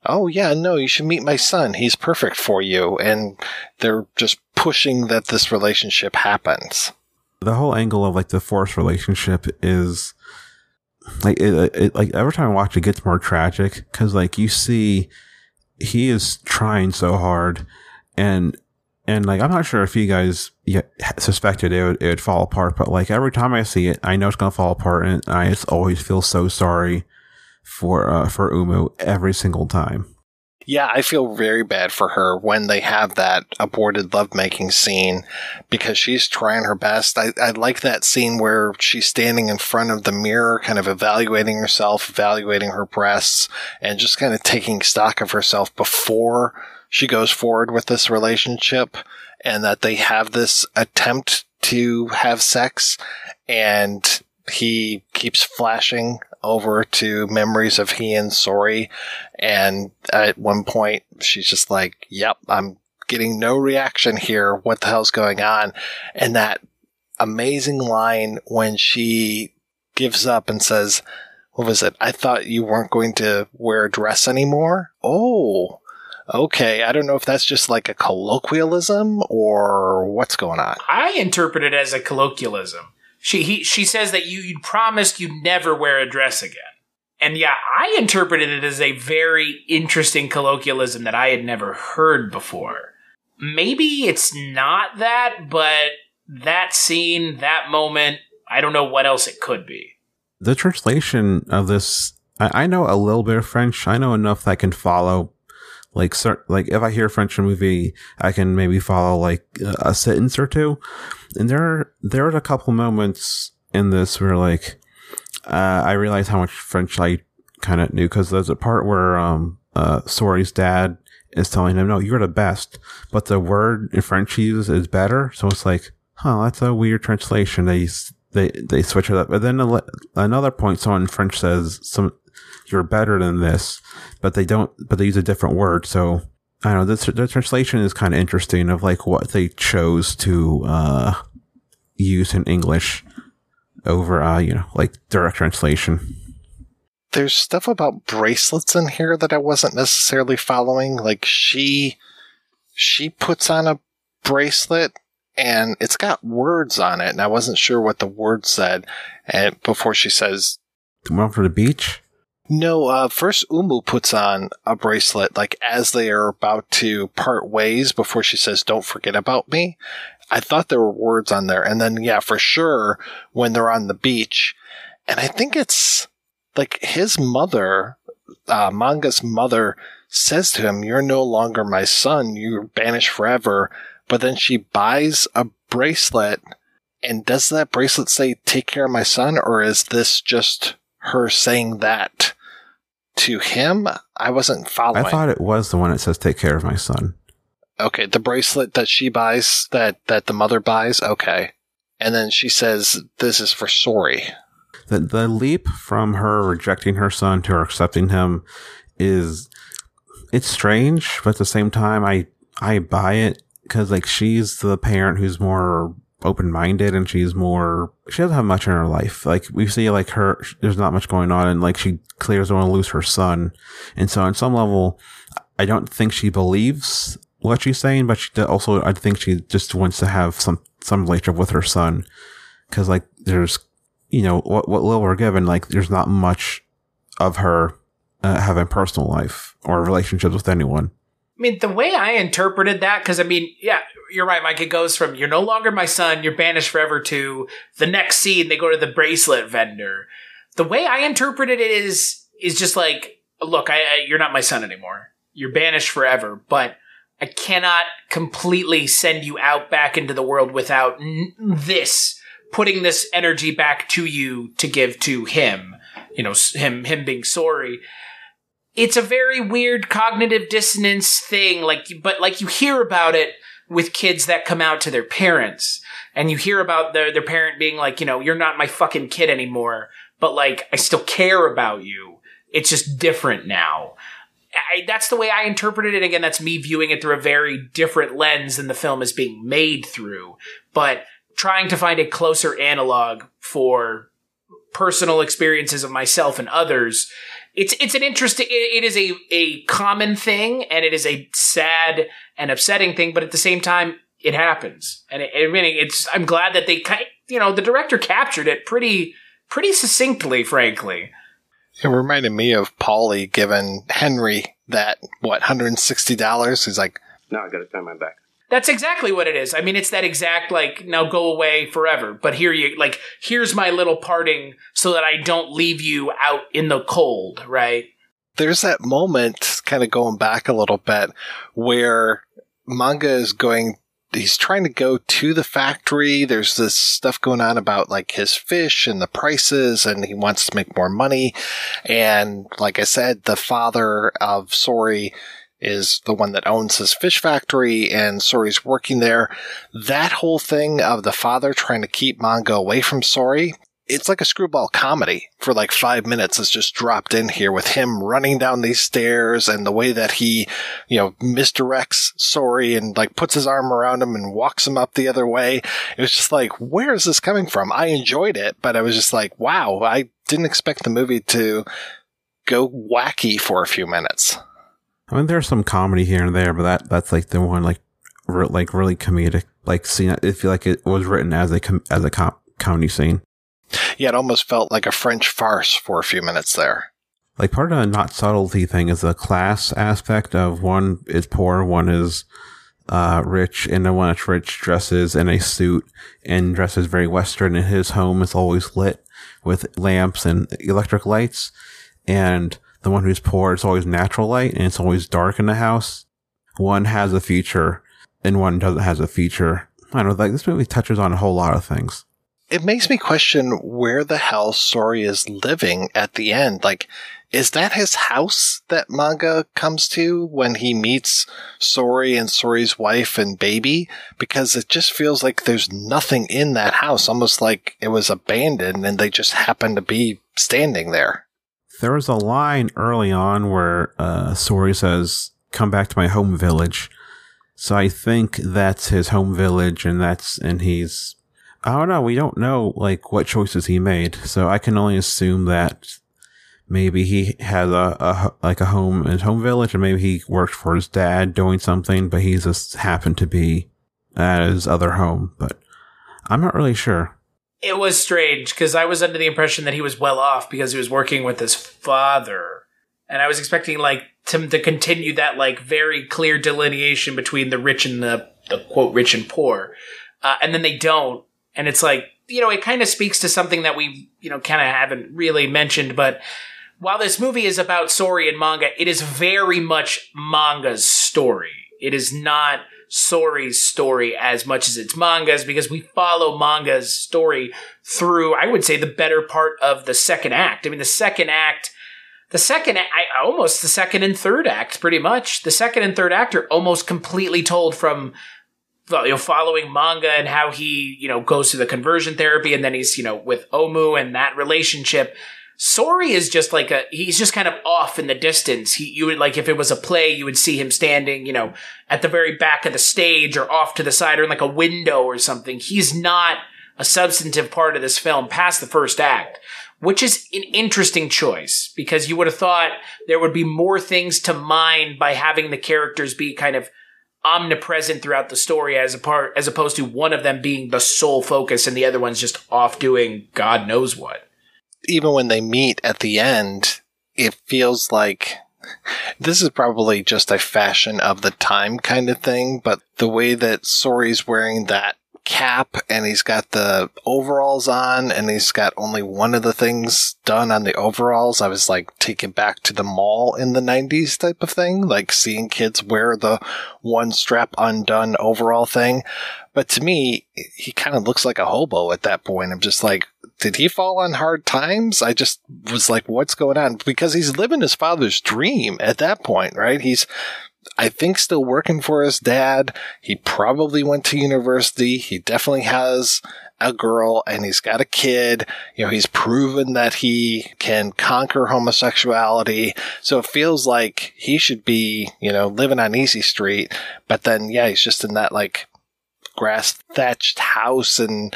oh yeah, no, you should meet my son. He's perfect for you. And they're just pushing that this relationship happens. The whole angle of like the forced relationship is like, it, it like every time I watch it gets more tragic because like you see, he is trying so hard and and like I'm not sure if you guys suspected it would, it would fall apart, but like every time I see it, I know it's gonna fall apart, and I just always feel so sorry for uh, for Umu every single time. Yeah, I feel very bad for her when they have that aborted lovemaking scene because she's trying her best. I, I like that scene where she's standing in front of the mirror, kind of evaluating herself, evaluating her breasts, and just kind of taking stock of herself before she goes forward with this relationship and that they have this attempt to have sex and he keeps flashing over to memories of he and Sori. And at one point, she's just like, yep, I'm getting no reaction here. What the hell's going on? And that amazing line when she gives up and says, what was it? I thought you weren't going to wear a dress anymore. Oh, okay. I don't know if that's just like a colloquialism or what's going on. I interpret it as a colloquialism. She he, she says that you you promised you'd never wear a dress again. And yeah, I interpreted it as a very interesting colloquialism that I had never heard before. Maybe it's not that, but that scene, that moment, I don't know what else it could be. The translation of this I, I know a little bit of French. I know enough that I can follow. Like, cert, like if I hear a French movie, I can maybe follow like a sentence or two. And there, there are a couple moments in this where like, uh, I realized how much French I kind of knew because there's a part where, um, uh, Sori's dad is telling him, no, you're the best, but the word in French he uses is better. So it's like, huh, that's a weird translation. They, they, they switch it up. But then another point, someone in French says some, you're better than this, but they don't, but they use a different word. So I don't know. The, the translation is kind of interesting of like what they chose to, uh, use in English over, uh, you know, like direct translation there's stuff about bracelets in here that I wasn't necessarily following. Like she she puts on a bracelet and it's got words on it, and I wasn't sure what the words said. And before she says, "Went for the beach." No, uh, first Umu puts on a bracelet like as they are about to part ways before she says, "Don't forget about me." I thought there were words on there, and then yeah, for sure when they're on the beach, and I think it's like his mother, uh, Manga's mother says to him, You're no longer my son. You're banished forever. But then she buys a bracelet. And does that bracelet say, Take care of my son? Or is this just her saying that to him? I wasn't following. I thought it was the one that says, Take care of my son. Okay. The bracelet that she buys, that, that the mother buys. Okay. And then she says, This is for Sori the the leap from her rejecting her son to her accepting him is it's strange, but at the same time, I I buy it because like she's the parent who's more open minded and she's more she doesn't have much in her life. Like we see like her there's not much going on and like she clearly doesn't want to lose her son. And so on some level I don't think she believes what she's saying, but she also I think she just wants to have some some relationship with her son. Cause like there's you know, what, what little we're given, like there's not much of her uh, having personal life or relationships with anyone. I mean, the way I interpreted that, because I mean, yeah, you're right, Mike. It goes from you're no longer my son, you're banished forever to the next scene, they go to the bracelet vendor. The way I interpreted it is, is just like, look, I, I you're not my son anymore. You're banished forever, but I cannot completely send you out back into the world without n- this putting this energy back to you to give to him. You know, him him being Sori. It's a very weird cognitive dissonance thing. Like, but like you hear about it with kids that come out to their parents, and you hear about their their parent being like, you know, you're not my fucking kid anymore, but like I still care about you. It's just different now. I, that's the way I interpreted it. Again, that's me viewing it through a very different lens than the film is being made through. But trying to find a closer analog for personal experiences of myself and others. It's it's an interesting. It is a a common thing, and it is a sad and upsetting thing. But at the same time, it happens, and it, I mean, it's. I'm glad that they, you know, the director captured it pretty pretty succinctly, frankly. It reminded me of Paulie giving Henry that what hundred and sixty dollars. He's like, no I got to turn my back." That's exactly what it is. I mean, it's that exact like now go away forever. But here you like here's my little parting so that I don't leave you out in the cold, right? There's that moment kind of going back a little bit where manga is going he's trying to go to the factory. There's this stuff going on about like his fish and the prices and he wants to make more money. And like I said, the father of Sori is the one that owns his fish factory and Sori's working there. That whole thing of the father trying to keep Manga away from Sori, it's like a screwball comedy for like five minutes is just dropped in here with him running down these stairs and the way that he, you know, misdirects Sori and like puts his arm around him and walks him up the other way. It was just like, where is this coming from? I enjoyed it, but I was just like, wow, I didn't expect the movie to go wacky for a few minutes. I mean, there's some comedy here and there, but that that's like the one like re- like really comedic. Like scene. I feel like it was written as a com- as a com- comedy scene. Yeah, it almost felt like a French farce for a few minutes there. Like part of the not subtlety thing is the class aspect of one is poor, one is uh, rich, and the one that's rich dresses in a suit and dresses very Western, and his home is always lit with lamps and electric lights and the one who's poor, it's always natural light and it's always dark in the house. One has a feature and one doesn't has a feature. I don't know, like this movie touches on a whole lot of things. It makes me question where the hell Sori is living at the end. Like, is that his house that manga comes to when he meets Sori and Sori's wife and baby? Because it just feels like there's nothing in that house, almost like it was abandoned and they just happen to be standing there. There was a line early on where uh, Sori says, "Come back to my home village." So I think that's his home village, and that's and he's. I don't know. We don't know like what choices he made, so I can only assume that maybe he has a, a like a home his home village, and maybe he worked for his dad doing something, but he just happened to be at his other home. But I'm not really sure. It was strange because I was under the impression that he was well off because he was working with his father. And I was expecting like him to continue that like very clear delineation between the rich and the, the quote rich and poor. Uh, and then they don't. And it's like, you know, it kind of speaks to something that we, you know, kind of haven't really mentioned, but while this movie is about Sori and manga, it is very much manga's story. It is not Sori's story as much as it's manga's because we follow manga's story through, I would say, the better part of the second act. I mean, the second act, the second, I almost the second and third act, pretty much. The second and third act are almost completely told from you know, following manga and how he, you know, goes through the conversion therapy and then he's, you know, with Omu and that relationship. Sori is just like a he's just kind of off in the distance. He you would like if it was a play, you would see him standing, you know, at the very back of the stage or off to the side or in like a window or something. He's not a substantive part of this film past the first act, which is an interesting choice because you would have thought there would be more things to mine by having the characters be kind of omnipresent throughout the story as a part as opposed to one of them being the sole focus and the other one's just off doing God knows what even when they meet at the end, it feels like this is probably just a fashion of the time kind of thing, but the way that Sori's wearing that cap and he's got the overalls on and he's got only one of the things done on the overalls. I was like taken back to the mall in the 90s type of thing, like seeing kids wear the one strap undone overall thing. But to me, he kind of looks like a hobo at that point. I'm just like, did he fall on hard times? I just was like, what's going on? Because he's living his father's dream at that point, right? He's, I think, still working for his dad. He probably went to university. He definitely has a girl and he's got a kid. You know, he's proven that he can conquer homosexuality. So it feels like he should be, you know, living on Easy Street. But then, yeah, he's just in that like grass thatched house and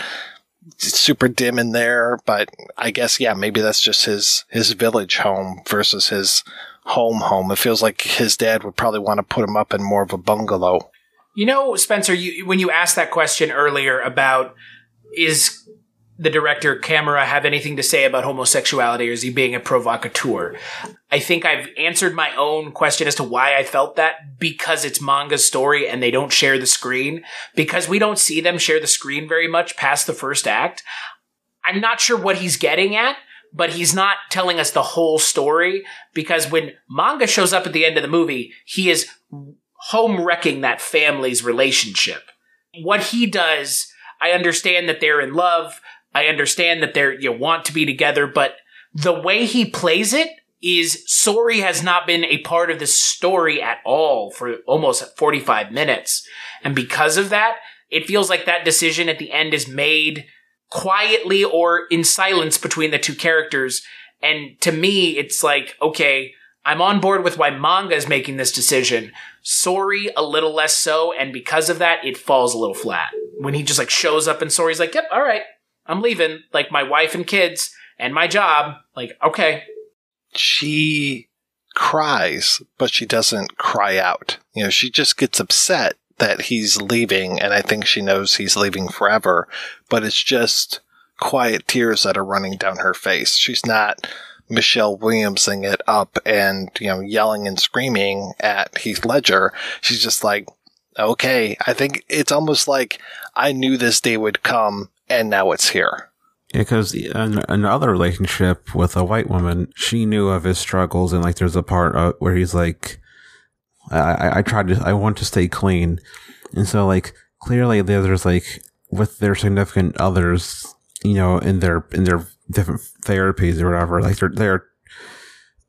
super dim in there, but I guess yeah, maybe that's just his his village home versus his home home. It feels like his dad would probably want to put him up in more of a bungalow. You know, Spencer, you, when you asked that question earlier about is the director Camara have anything to say about homosexuality or is he being a provocateur? I think I've answered my own question as to why I felt that because it's manga's story and they don't share the screen. Because we don't see them share the screen very much past the first act. I'm not sure what he's getting at, but he's not telling us the whole story because when manga shows up at the end of the movie, he is home wrecking that family's relationship. What he does, I understand that they're in love. I understand that they're you want to be together, but the way he plays it is Sori has not been a part of the story at all for almost 45 minutes. And because of that, it feels like that decision at the end is made quietly or in silence between the two characters. And to me, it's like, okay, I'm on board with why manga is making this decision. Sori, a little less so. And because of that, it falls a little flat. When he just like shows up and Sori's like, yep, all right, I'm leaving, like my wife and kids and my job. Like, okay. She cries, but she doesn't cry out. You know, she just gets upset that he's leaving, and I think she knows he's leaving forever, but it's just quiet tears that are running down her face. She's not Michelle Williamsing it up and, you know, yelling and screaming at Heath Ledger. She's just like, okay, I think it's almost like I knew this day would come and now it's here. because in another relationship with a white woman, she knew of his struggles, and like there's a part where he's like, I, I, I tried to, I want to stay clean, and so like clearly there's like with their significant others, you know, in their in their different therapies or whatever, like they're they're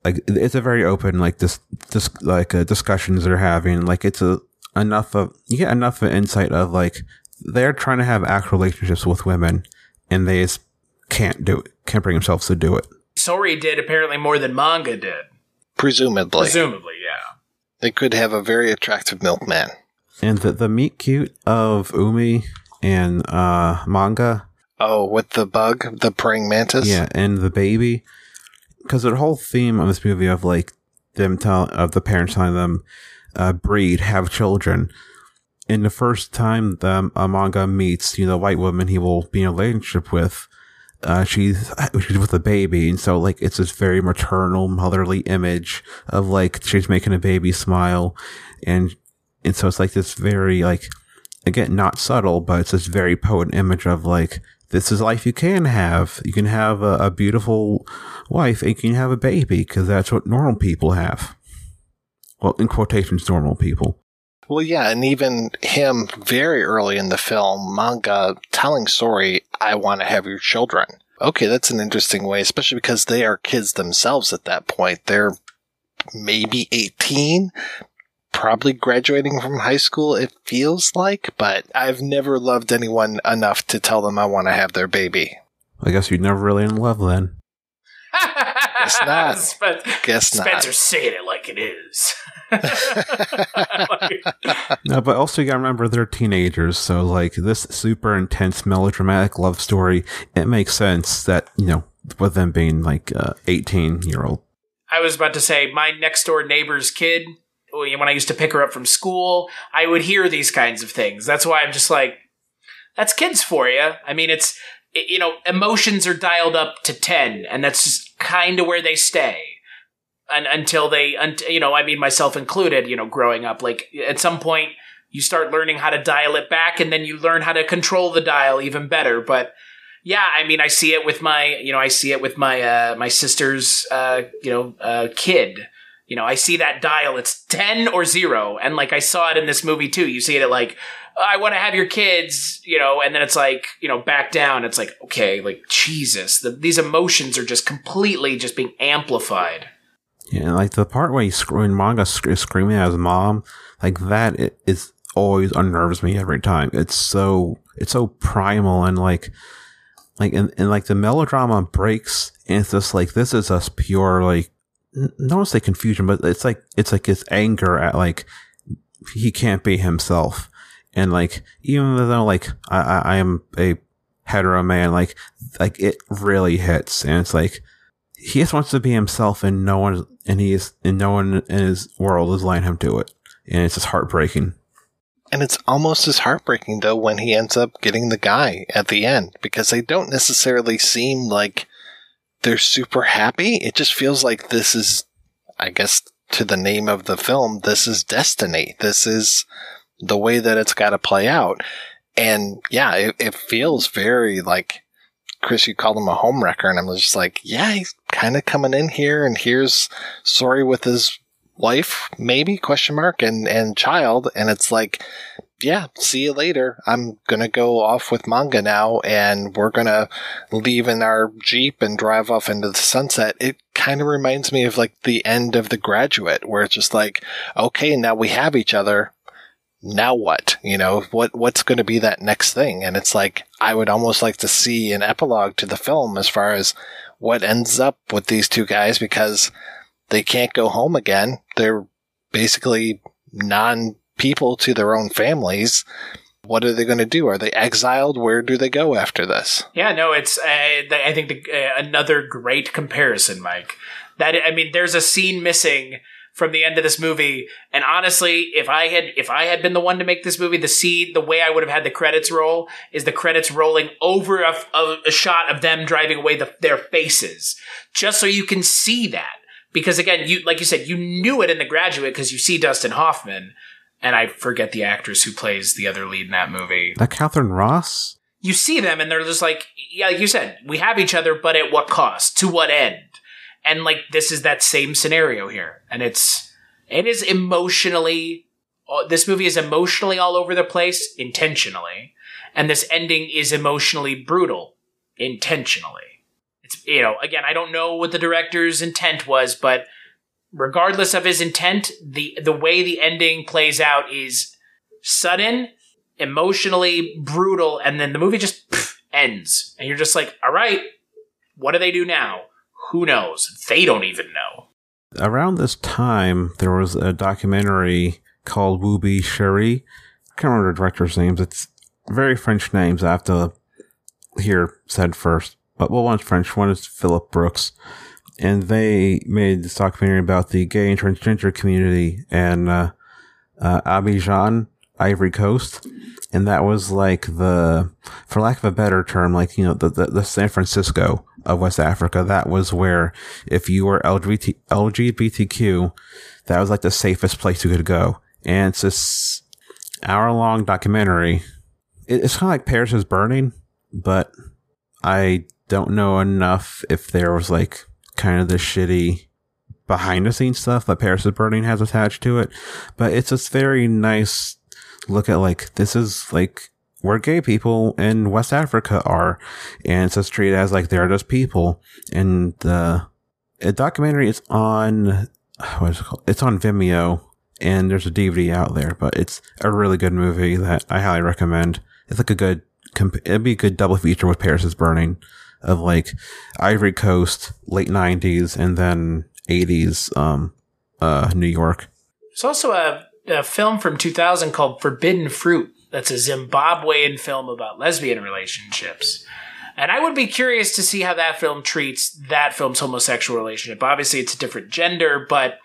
like it's a very open like this this like uh, discussions they're having like it's a enough of you get enough of insight of like they're trying to have actual relationships with women and they just can't do it can't bring themselves to do it Sori did apparently more than manga did. Presumably. Presumably, yeah. They could have a very attractive milkman. and the the meet cute of umi and uh manga Oh, with the bug, the praying mantis? Yeah, and the baby. Because the whole theme of this movie of like them tell of the parents telling them uh, breed, have children. In the first time the uh, manga meets, you know, the white woman he will be in a relationship with, uh, she's she's with a baby, and so like it's this very maternal, motherly image of like she's making a baby smile, and and so it's like this very like again not subtle, but it's this very potent image of like this is life you can have. You can have a, a beautiful wife and you can have a baby because that's what normal people have. Well, in quotations, normal people. Well, yeah, and even him very early in the film, manga telling Sori, I want to have your children. Okay, that's an interesting way, especially because they are kids themselves at that point. They're maybe 18, probably graduating from high school, it feels like, but I've never loved anyone enough to tell them I want to have their baby. I guess you're never really in love then. Guess not. Spen- Guess not. Spencer's saying it like it is. No, but also you gotta remember they're teenagers, so like this super intense melodramatic love story, it makes sense that, you know, with them being like uh, 18 year old. I was about to say my next door neighbor's kid. When I used to pick her up from school, I would hear these kinds of things. That's why I'm just like, that's kids for you. I mean, it's it- you know, emotions are dialed up to ten, and that's kind of where they stay. And until they, un- you know, I mean, myself included, you know, growing up, like at some point you start learning how to dial it back, and then you learn how to control the dial even better. But yeah, I mean, I see it with my, you know, I see it with my uh, my sister's, uh, you know, uh, kid. You know, I see that dial; it's ten or zero, and like I saw it in this movie too. You see it at like, I want to have your kids, you know, and then it's like, you know, back down. It's like, okay, like Jesus, the, these emotions are just completely just being amplified. Yeah, like the part where he's screaming manga sc- screaming at his mom, like that it is always unnerves me every time. It's so it's so primal and like like and, and like the melodrama breaks and it's just like this is just pure like n- I don't to say confusion, but it's like it's like his anger at like he can't be himself. And like even though like I, I, I am a hetero man, like like it really hits and it's like he just wants to be himself and no one and he is and no one in his world is letting him do it. And it's just heartbreaking. And it's almost as heartbreaking though when he ends up getting the guy at the end because they don't necessarily seem like they're super happy. It just feels like this is, I guess, to the name of the film, this is destiny. This is the way that it's got to play out. And yeah, it, it feels very like Chris, you called him a home wrecker, and I'm just like, yeah, he's kind of coming in here, and here's Sori with his wife, maybe question mark, and and child, and it's like, yeah, see you later. I'm gonna go off with manga now, and we're gonna leave in our jeep and drive off into the sunset. It kind of reminds me of like the end of The Graduate, where it's just like, okay, now we have each other now what? You know, what what's going to be that next thing? And it's like I would almost like to see an epilogue to the film as far as what ends up with these two guys because they can't go home again. They're basically non people to their own families. What are they going to do? Are they exiled? Where do they go after this? Yeah, no, it's uh, I think the, uh, another great comparison, Mike. That I mean, there's a scene missing from the end of this movie, and honestly, if I had if I had been the one to make this movie, the seed, the way I would have had the credits roll is the credits rolling over a, a, a shot of them driving away the, their faces, just so you can see that. Because again, you like you said, you knew it in The Graduate because you see Dustin Hoffman, and I forget the actress who plays the other lead in that movie. That Katharine Ross? you see them and they're just like, yeah, like you said, we have each other, but at what cost? To what end? And like this is that same scenario here, and it's it is emotionally. uh, This movie is emotionally all over the place intentionally, and this ending is emotionally brutal intentionally. It's you know again I don't know what the director's intent was, but regardless of his intent, the the way the ending plays out is sudden, emotionally brutal, and then the movie just pff, ends, and you're just like, all right, what do they do now? Who knows? They don't even know. Around this time, there was a documentary called Woubi Chéri. I can't remember the director's names. It's very French names. I have to hear said first. But well, one's French, one is Philip Brooks. And they made this documentary about the gay and transgender community and uh, uh, Abidjan, Ivory Coast. And that was like the, for lack of a better term, like, you know, the, the, the San Francisco of West Africa. That was where if you were LGBT, LGBTQ, that was like the safest place you could go. And it's this hour long documentary. It, it's kind of like Paris is Burning, but I don't know enough if there was like kind of the shitty behind the scenes stuff that Paris is Burning has attached to it. But it's this very nice look at like, this is like where gay people in West Africa are. And it's treated as like they're just people. And the, documentary is on, what is it called? It's on Vimeo and there's a DVD out there, but it's a really good movie that I highly recommend. It's like a good, it'd be a good double feature with Paris is Burning of like Ivory Coast, late 90s, and then 80s, um, uh, New York. It's also a, a film from 2000 called Forbidden Fruit. That's a Zimbabwean film about lesbian relationships. And I would be curious to see how that film treats that film's homosexual relationship. Obviously, it's a different gender, but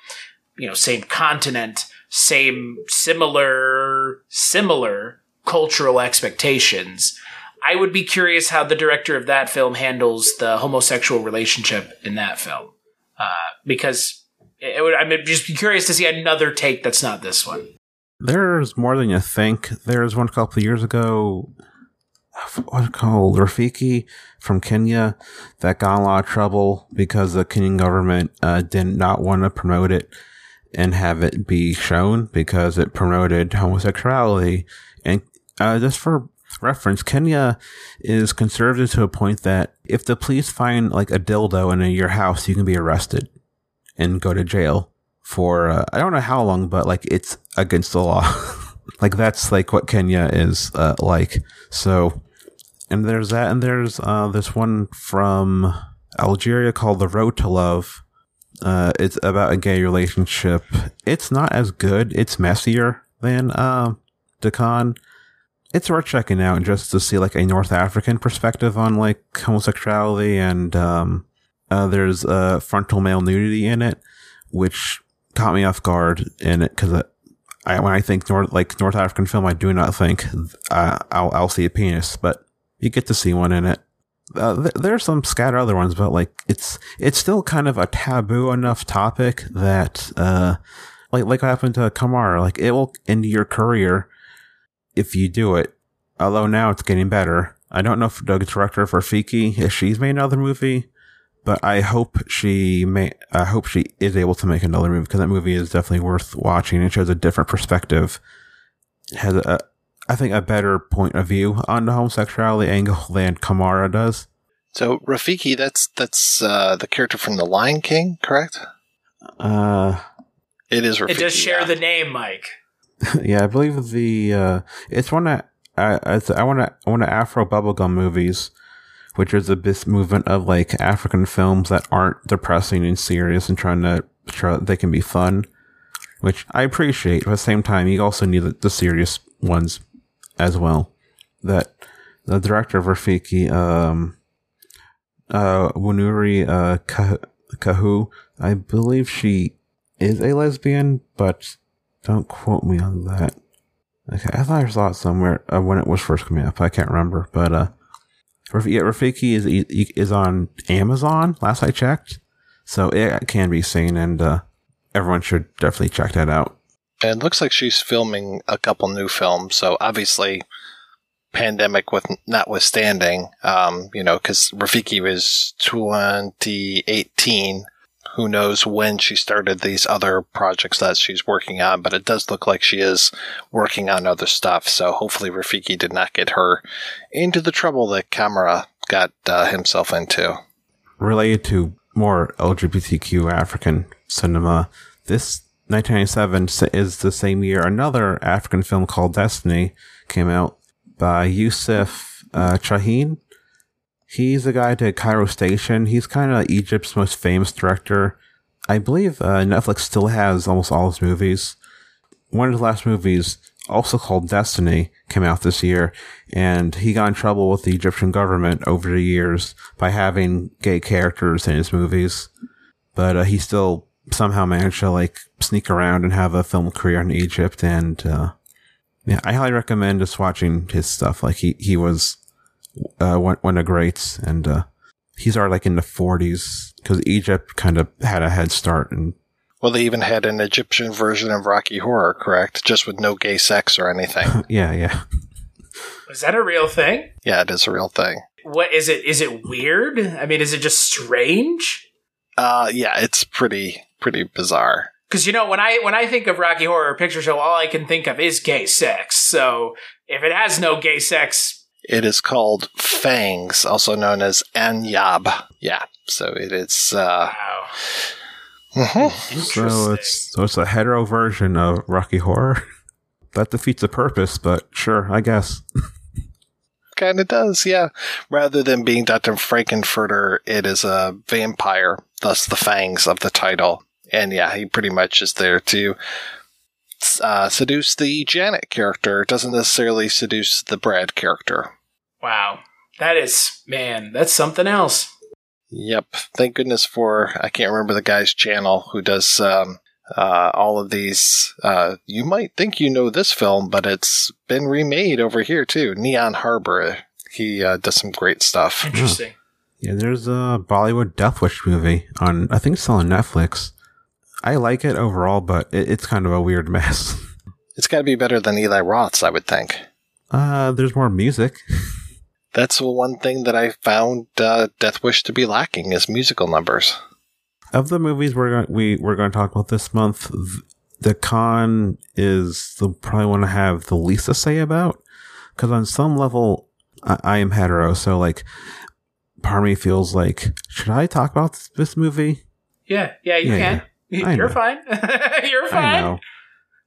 you know, same continent, same similar similar cultural expectations. I would be curious how the director of that film handles the homosexual relationship in that film, uh, because it would. I'm just be curious to see another take that's not this one. There's more than you think. There's one a couple of years ago. What's called? Rafiki from Kenya that got a lot of trouble because the Kenyan government uh, did not want to promote it and have it be shown because it promoted homosexuality. And uh, just for reference, Kenya is conservative to a point that if the police find like a dildo in your house, you can be arrested and go to jail for uh, I don't know how long, but like it's against the law. like that's like what Kenya is uh, like. So, and there's that, and there's uh, this one from Algeria called "The Road to Love." Uh, it's about a gay relationship. It's not as good. It's messier than uh, Dakan. It's worth checking out just to see like a North African perspective on like homosexuality and um, uh, there's uh, frontal male nudity in it, which caught me off guard in it because I, when I think North like North African film, I do not think uh, I'll I'll see a penis, but you get to see one in it. Uh, th- there's some scattered other ones, but like it's it's still kind of a taboo enough topic that uh like like what happened to Camara, like it will end your career if you do it. Although now it's getting better. I don't know if the director for Fiki if she's made another movie, but I hope she may. I hope she is able to make another movie because that movie is definitely worth watching. It shows a different perspective. It has a, I think, a better point of view on the homosexuality angle than Camara does. So Rafiki, that's that's uh, the character from The Lion King, correct? Uh, it is Rafiki. It does share the name, Mike. yeah, I believe the uh, it's one that I it's, I want to I want to Afro bubblegum movies, which is a this movement of like African films that aren't depressing and serious and trying to show that they can be fun, which I appreciate. But at the same time, you also need the, the serious ones as well. That the director of Rafiki, um, uh, Wanuri uh, Kahiu, I believe she is a lesbian, but don't quote me on that. Okay, I thought I saw it somewhere uh, when it was first coming up. I can't remember, but uh, yeah, Rafiki is is on Amazon. Last I checked, so it can be seen, and uh, everyone should definitely check that out. And it looks like she's filming a couple new films, so obviously pandemic with notwithstanding, um, you know, because Rafiki was 2018. Who knows when she started these other projects that she's working on, but it does look like she is working on other stuff. So hopefully Rafiki did not get her into the trouble that Camara got uh, himself into. Related to more LGBTQ African cinema, this 1997 is the same year another African film called Destiny came out by Yusuf uh. He's the guy to Cairo Station. He's kind of Egypt's most famous director. I believe uh, Netflix still has almost all his movies. One of his last movies, also called Destiny, came out this year, and he got in trouble with the Egyptian government over the years by having gay characters in his movies. But uh, he still somehow managed to like sneak around and have a film career in Egypt. And uh, yeah, I highly recommend just watching his stuff. Like he he was uh, one, one of the greats, and uh, he's already like in the 40s because Egypt kind of had a head start. And Well, they even had an Egyptian version of Rocky Horror, correct? Just with no gay sex or anything. yeah, yeah, Is that a real thing? yeah, it is a real thing. What is it? Is it weird? I mean, is it just strange? Uh, yeah, it's pretty pretty bizarre. Because you know, when I when I think of Rocky Horror Picture Show, all I can think of is gay sex. So if it has no gay sex, It is called Fangs, also known as Anyab. Yeah, so it is. Uh, mhm. so it's so it's a hetero version of Rocky Horror. that defeats the purpose, but sure, I guess. kind of does, yeah. Rather than being Dr. Frank-N-Furter, it is a vampire, thus the fangs of the title. And yeah, he pretty much is there to uh, seduce the Janet character. Doesn't necessarily seduce the Brad character. wow, that is man, that's something else. Yep. Thank goodness for I can't remember the guy's channel who does um, uh, all of these. Uh, you might think you know this film, but it's been remade over here too. Neon Harbor. He uh, does some great stuff. Interesting. Yeah, there's a Bollywood Death Wish movie on I think it's still on Netflix. I like it overall, but it, it's kind of a weird mess. It's got to be better than Eli Roth's, I would think. Uh, there's more music. That's the one thing that I found uh, Death Wish to be lacking is musical numbers. Of the movies we're going we we're going to talk about this month, Dakan is the probably one to have the least to say about because on some level I, I am hetero, so like part of me feels like should I talk about this, this movie? Yeah, yeah, you Yeah, can. yeah. I You're fine. You're I fine. know.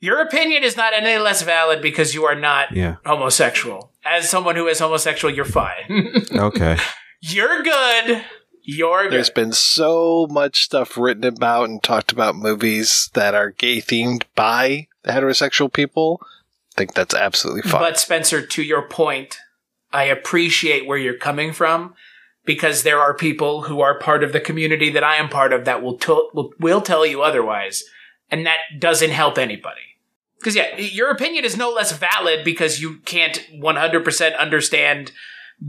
Your opinion is not any less valid because you are not Yeah. homosexual. As someone who is homosexual, you're fine. Okay. you're good. You're There's good. been so much stuff written about and talked about movies that are gay themed by heterosexual people. I think that's absolutely fine. But Spencer, to your point, I appreciate where you're coming from because there are people who are part of the community that I am part of that will to- will, will tell you otherwise, and that doesn't help anybody. Because yeah, your opinion is no less valid because you can't 100% understand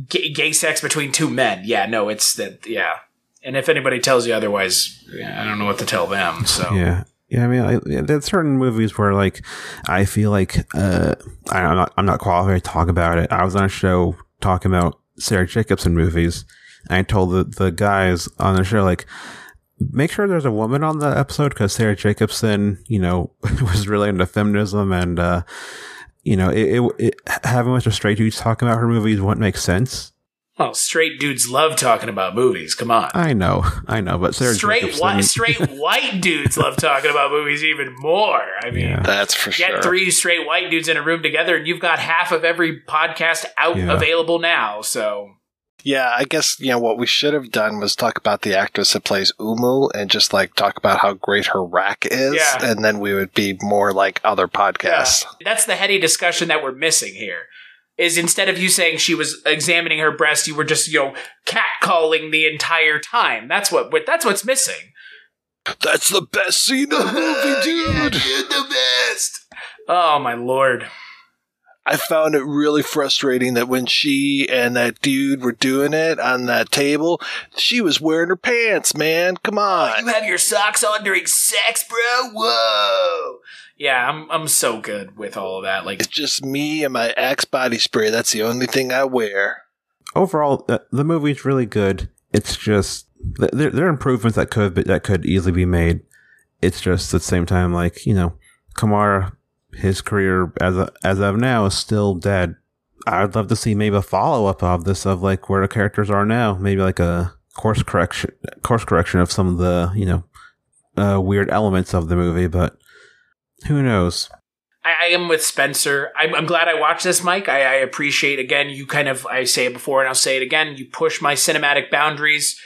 gay, gay sex between two men. Yeah, no, it's that. Yeah, and if anybody tells you otherwise, yeah, I don't know what to tell them. So Yeah. Yeah, I mean, I, there's certain movies where, like, I feel like uh, I, I'm not I'm not qualified to talk about it. I was on a show talking about Sarah Jacobson movies. And I told the the guys on the show like, make sure there's a woman on the episode because Sarah Jacobson, you know, was really into feminism and, uh, you know, it, it, it having a bunch of straight dudes talking about her movies wouldn't make sense. well, straight dudes love talking about movies. Come on. I know, I know, but Sarah straight Jacobson, white straight white dudes love talking about movies even more. I mean, Yeah. that's for sure. get three straight white dudes in a room together, and you've got half of every podcast out Yeah. available now. So Yeah, I guess, you know, what we should have done was talk about the actress that plays Umu and just like talk about how great her rack is. Yeah. And then we would be more like other podcasts. that's the heady discussion that we're missing here. Is instead of you saying she was examining her breast, you were just you know catcalling the entire time. That's what what- that's what's missing. That's the best scene in the movie, dude. the best. Oh my lord. I found it really frustrating that when she and that dude were doing it on that table, she was wearing her pants, man. Come on. You have your socks on during sex, bro? Whoa. Yeah, I'm I'm so good with all of that. Like It's just me and my Axe body spray. That's the only thing I wear. Overall, the, the movie's really good. It's just there, there are improvements that could be, that could easily be made. It's just at the same time, like you know, Camara, his career as as of now is still dead. I'd love to see maybe a follow up of this of like where the characters are now. Maybe like a course correction course correction of some of the you know uh, weird elements of the movie, but who knows? I, I am with Spencer. I'm, I'm glad I watched this, Mike. I, I appreciate again. You kind of I say it before and I'll say it again. You push my cinematic boundaries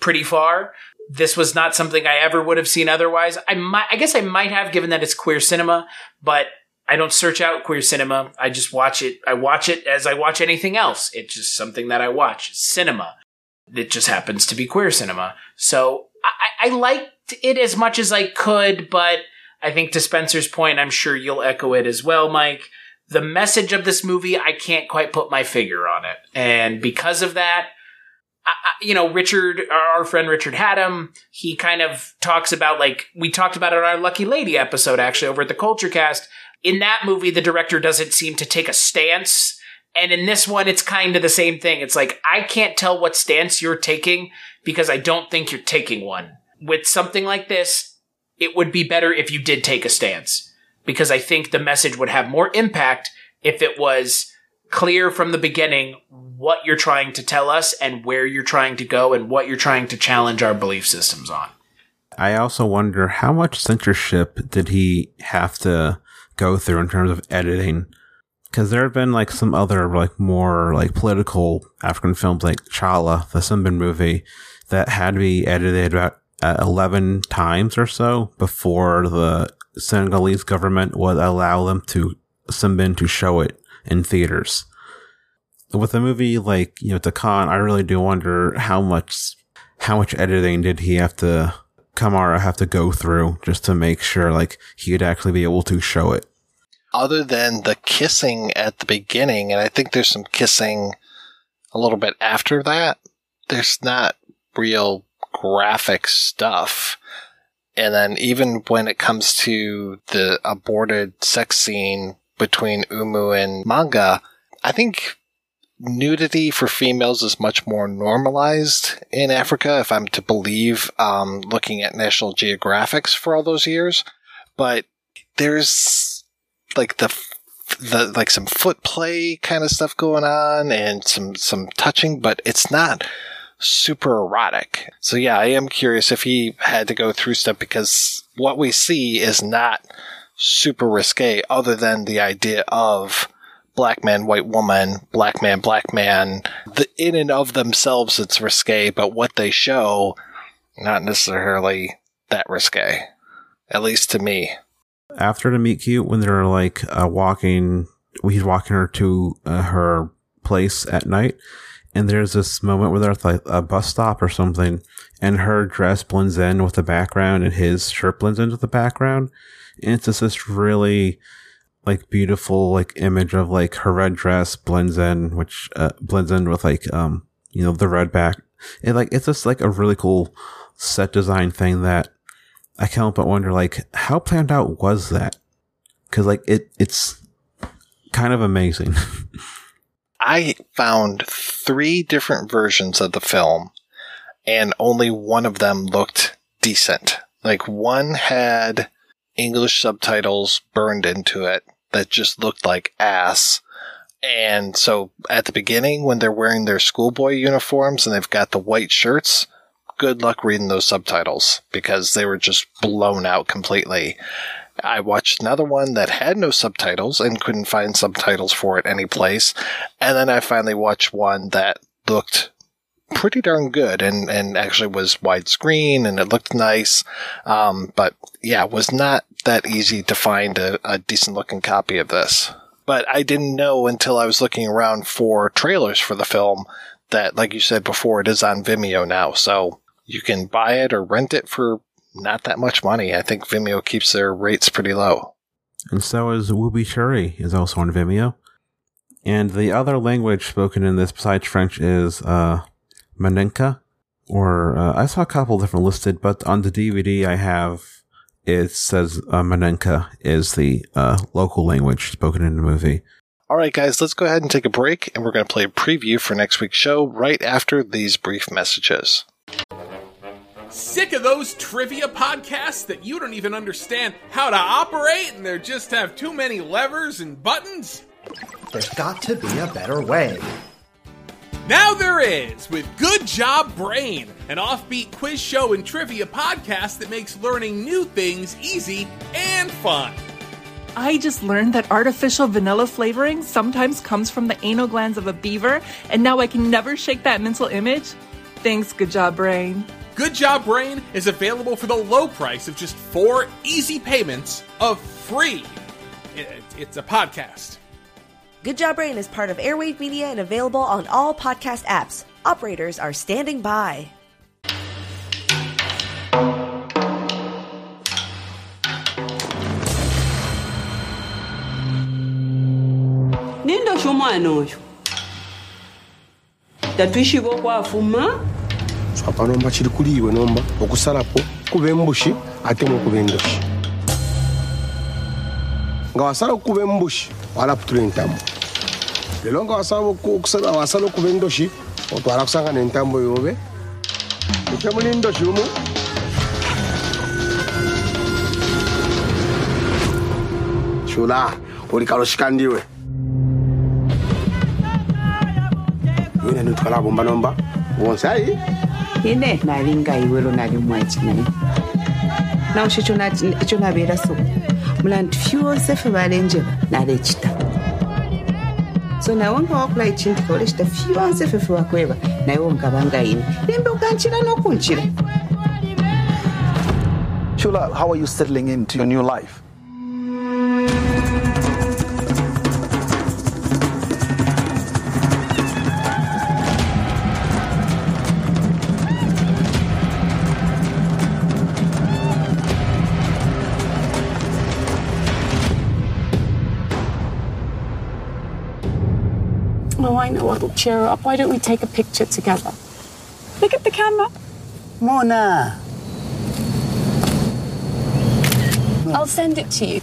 pretty far. This was not something I ever would have seen otherwise. I might, I guess I might have, given that it's queer cinema, but I don't search out queer cinema. I just watch it. I watch it as I watch anything else. It's just something that I watch. Cinema. It just happens to be queer cinema. So I, I liked it as much as I could, but I think to Spencer's point, I'm sure you'll echo it as well, Mike. The message of this movie, I can't quite put my finger on it. And because of that, you know, Richard, our friend Richard Haddam, he kind of talks about like, we talked about it on our Lucky Lady episode actually over at the Culture Cast. In that movie, the director doesn't seem to take a stance. And in this one, it's kind of the same thing. It's like, I can't tell what stance you're taking because I don't think you're taking one. With something like this, it would be better if you did take a stance because I think the message would have more impact if it was clear from the beginning what you're trying to tell us and where you're trying to go and what you're trying to challenge our belief systems on. I also wonder how much censorship did he have to go through in terms of editing? Because there have been like some other like more like political African films like Xala, the Sembène movie, that had to be edited about uh, eleven times or so before the Senegalese government would allow them to Sembène to show it in theaters. With a movie like you know Dakan, I really do wonder how much how much editing did he have to Camara have to go through just to make sure like he'd actually be able to show it. Other than the kissing at the beginning, and I think there's some kissing a little bit after that, there's not real graphic stuff. And then even when it comes to the aborted sex scene between Umu and Manga, I think nudity for females is much more normalized in Africa, if I'm to believe, um, looking at National Geographics for all those years. But there's like the the like some foot play kind of stuff going on and some some touching, but it's not super erotic. So yeah, I am curious if he had to go through stuff because what we see is not super risque other than the idea of black man, white woman, black man, black man. The, in and of themselves, it's risque, but what they show, not necessarily that risque. At least to me. After the meet cute, when they're like uh, walking, he's walking her to uh, her place at night, and there's this moment where they're at like a bus stop or something, and her dress blends in with the background, and his shirt blends into the background, and it's just this really like beautiful like image of like her red dress blends in, which uh, blends in with like um you know the red back. It like it's just like a really cool set design thing that I can't help but wonder like how planned out was that? Because like it it's kind of amazing. I found three different versions of the film, and only one of them looked decent. Like one had English subtitles burned into it that just looked like ass. And so at the beginning, when they're wearing their schoolboy uniforms and they've got the white shirts, good luck reading those subtitles because they were just blown out completely. I watched another one that had no subtitles and couldn't find subtitles for it any place. And then I finally watched one that looked pretty darn good and, and actually was widescreen and it looked nice. Um, but yeah, it was not that easy to find a, a decent looking copy of this. But I didn't know until I was looking around for trailers for the film that, like you said before, it is on Vimeo now. So you can buy it or rent it for not that much money. I think Vimeo keeps their rates pretty low. and so is Woubi Chéri is also on Vimeo. And the other language spoken in this besides French is uh, Maninka, or uh, I saw a couple different listed, but on the DVD I have it says uh, Maninka is the uh, local language spoken in the movie. All right, guys, let's go ahead and take a break, and we're going to play a preview for next week's show right after these brief messages. Sick of those trivia podcasts that you don't even understand how to operate and they just have too many levers and buttons? There's got to be a better way. Now there is with Good Job Brain, an offbeat quiz show and trivia podcast that makes learning new things easy and fun. I just learned that artificial vanilla flavoring sometimes comes from the anal glands of a beaver, and now I can never shake that mental image. Thanks, Good Job Brain. Good Job Brain is available for the low price of just four easy payments of free. It's a podcast. Good Job Brain is part of Airwave Media and available on all podcast apps. Operators are standing by. nindosho omwana oyo tatuishiba okwafuma swapa nomba kiri kuliiwe nomba okusalapo kuba embushi ate mukuba endoshi nga wasala okukuba embushi wala putulu entambo lelongo basaba basala okuba endoshi otwala kusangana entambo yobe ekemuli ndoshi umu shula olikalo shikandiwe yine nitwala abombanomba bonse ayi ine nali ngayiwelo nali mwaci naye nausho eco nabeera so mulantu fyose fe balenjeba nalekit so nawe nga wakula ekintu kola ekita fyonse fe fe bakweba naye wongaba ngayine lembe ogankira n'okunkira Shula, how are you settling into your new life? Cheer her up. Why don't we take a picture together? Look at the camera. Mona. I'll send it to you.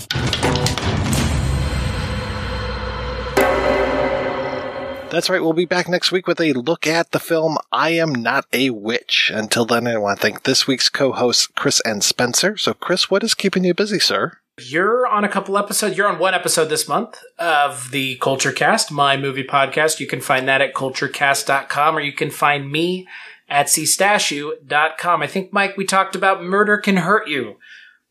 That's right. We'll be back next week with a look at the film I Am Not a Witch. Until then, I want to thank this week's co hosts, Chris and Spencer. So, Chris, what is keeping you busy, sir? You're on a couple episodes. You're on one episode this month of the Culture Cast, my movie podcast. You can find that at culturecast.com or you can find me at cstachu.com. I think, Mike, we talked about Murder Can Hurt You,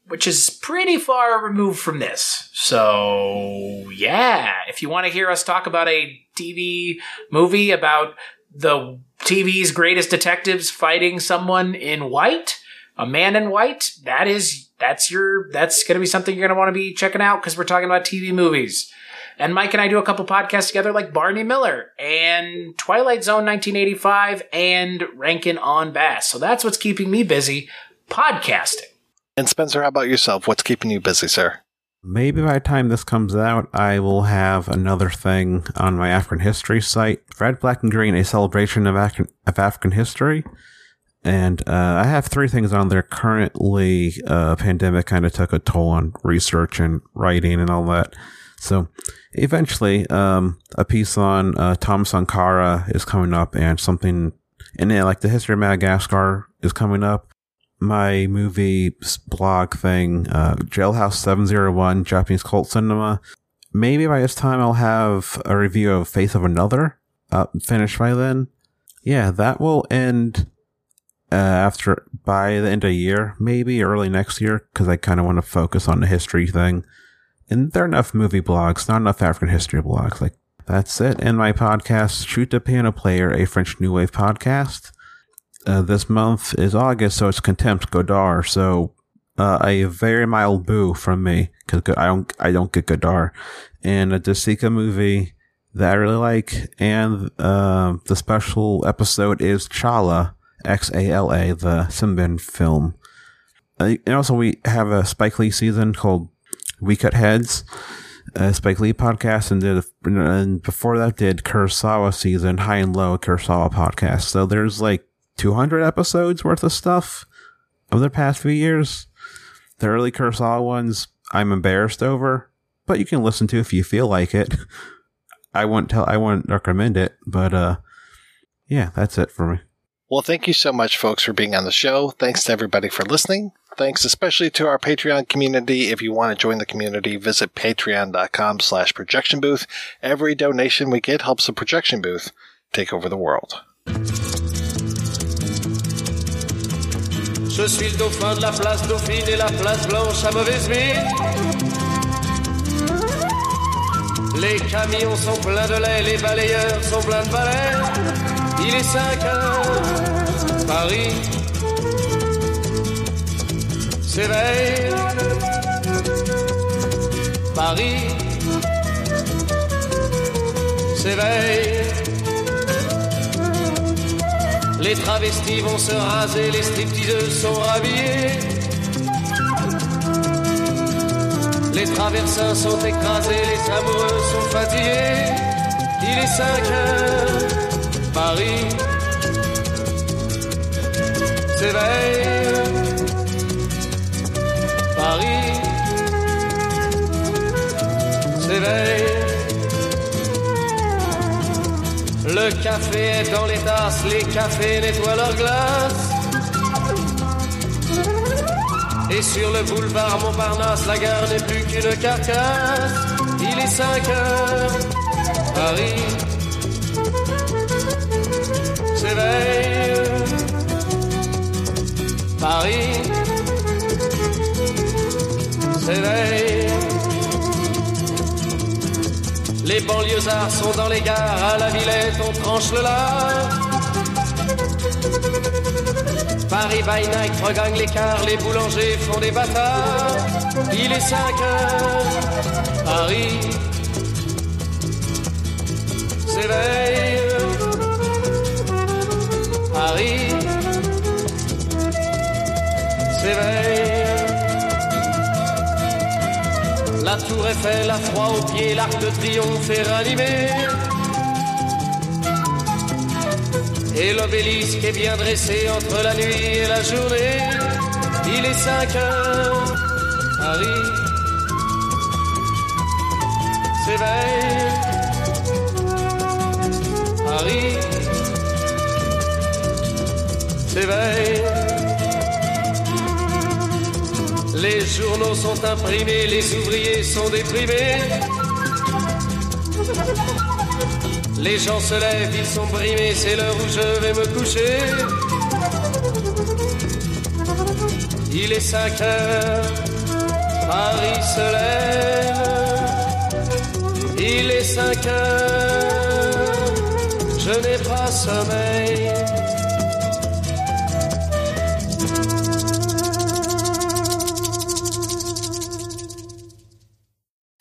which is pretty far removed from this. So, yeah, if you want to hear us talk about a TV movie about the TV's greatest detectives fighting someone in white, a man in white, that is that's your that's going to be something you're going to want to be checking out because we're talking about TV movies. And Mike and I do a couple podcasts together like Barney Miller and Twilight Zone 1985 and Rankin on Bass. So that's what's keeping me busy podcasting. And Spencer, how about yourself? What's keeping you busy, sir? Maybe by the time this comes out, I will have another thing on my African history site. Red, Black, and Green, a celebration of, Af- of African history. And uh, I have three things on there currently. Uh, pandemic kind of took a toll on research and writing and all that. So eventually, um, a piece on uh, Tom Sankara is coming up, and something, and then like the history of Madagascar is coming up. My movie blog thing, uh, Jailhouse Seven Zero One, Japanese cult cinema. Maybe by this time I'll have a review of Face of Another uh, finished by then. Yeah, that will end uh, after by the end of the year, maybe early next year, because I kind of want to focus on the history thing. And there are enough movie blogs, not enough African history blogs. Like that's it. And my podcast, Shoot the Piano Player, a French New Wave podcast. Uh, this month is August, so it's Contempt Godard. So uh, a very mild boo from me because I don't I don't get Godard. And a De Sica movie that I really like, and uh, the special episode is Chala X A L A, the Sembène film. Uh, and also, we have a Spike Lee season called We Cut Heads. a Spike Lee podcast, and did and before that did Kurosawa season High and Low Kurosawa podcast. So there's like 200 episodes worth of stuff of the past few years. The early Kurosawa ones, I'm embarrassed over, but you can listen to if you feel like it. I won't tell, I won't recommend it, but uh, yeah, that's it for me. Well, thank you so much, folks, for being on the show. Thanks to everybody for listening. Thanks especially to our Patreon community. If you want to join the community, visit patreon.com slash projection booth. Every donation we get helps the projection booth take over the world. Je suis le dauphin de la place Dauphine et la place Blanche à mauvaise mine. Les camions sont pleins de lait, les balayeurs sont pleins de balais. Il est 5 heures, Paris s'éveille. Paris s'éveille. Les travestis vont se raser, les stripteaseuses sont rhabillées. Les traversins sont écrasés, les amoureux sont fatigués. Il est 5 heures, Paris s'éveille. Paris s'éveille. Le café est dans les tasses, les cafés nettoient leurs glaces. Et sur le boulevard Montparnasse, la gare n'est plus qu'une carcasse. Il est 5 heures, Paris s'éveille. Paris s'éveille. Les banlieusards sont dans les gares, à la Villette on tranche le lard. Paris by night regagne l'écart, les boulangers font des bâtards. Il est 5 heures, Paris s'éveille. Paris s'éveille. La tour Eiffel a froid aux pieds, l'arc de triomphe est ranimé. Et l'obélisque est bien dressé entre la nuit et la journée. Il est 5 heures, Paris s'éveille. Paris s'éveille. Les journaux sont imprimés, les ouvriers sont déprimés. Les gens se lèvent, ils sont brimés, c'est l'heure où je vais me coucher. Il est 5 heures, Paris se lève. Il est 5 heures, je n'ai pas sommeil.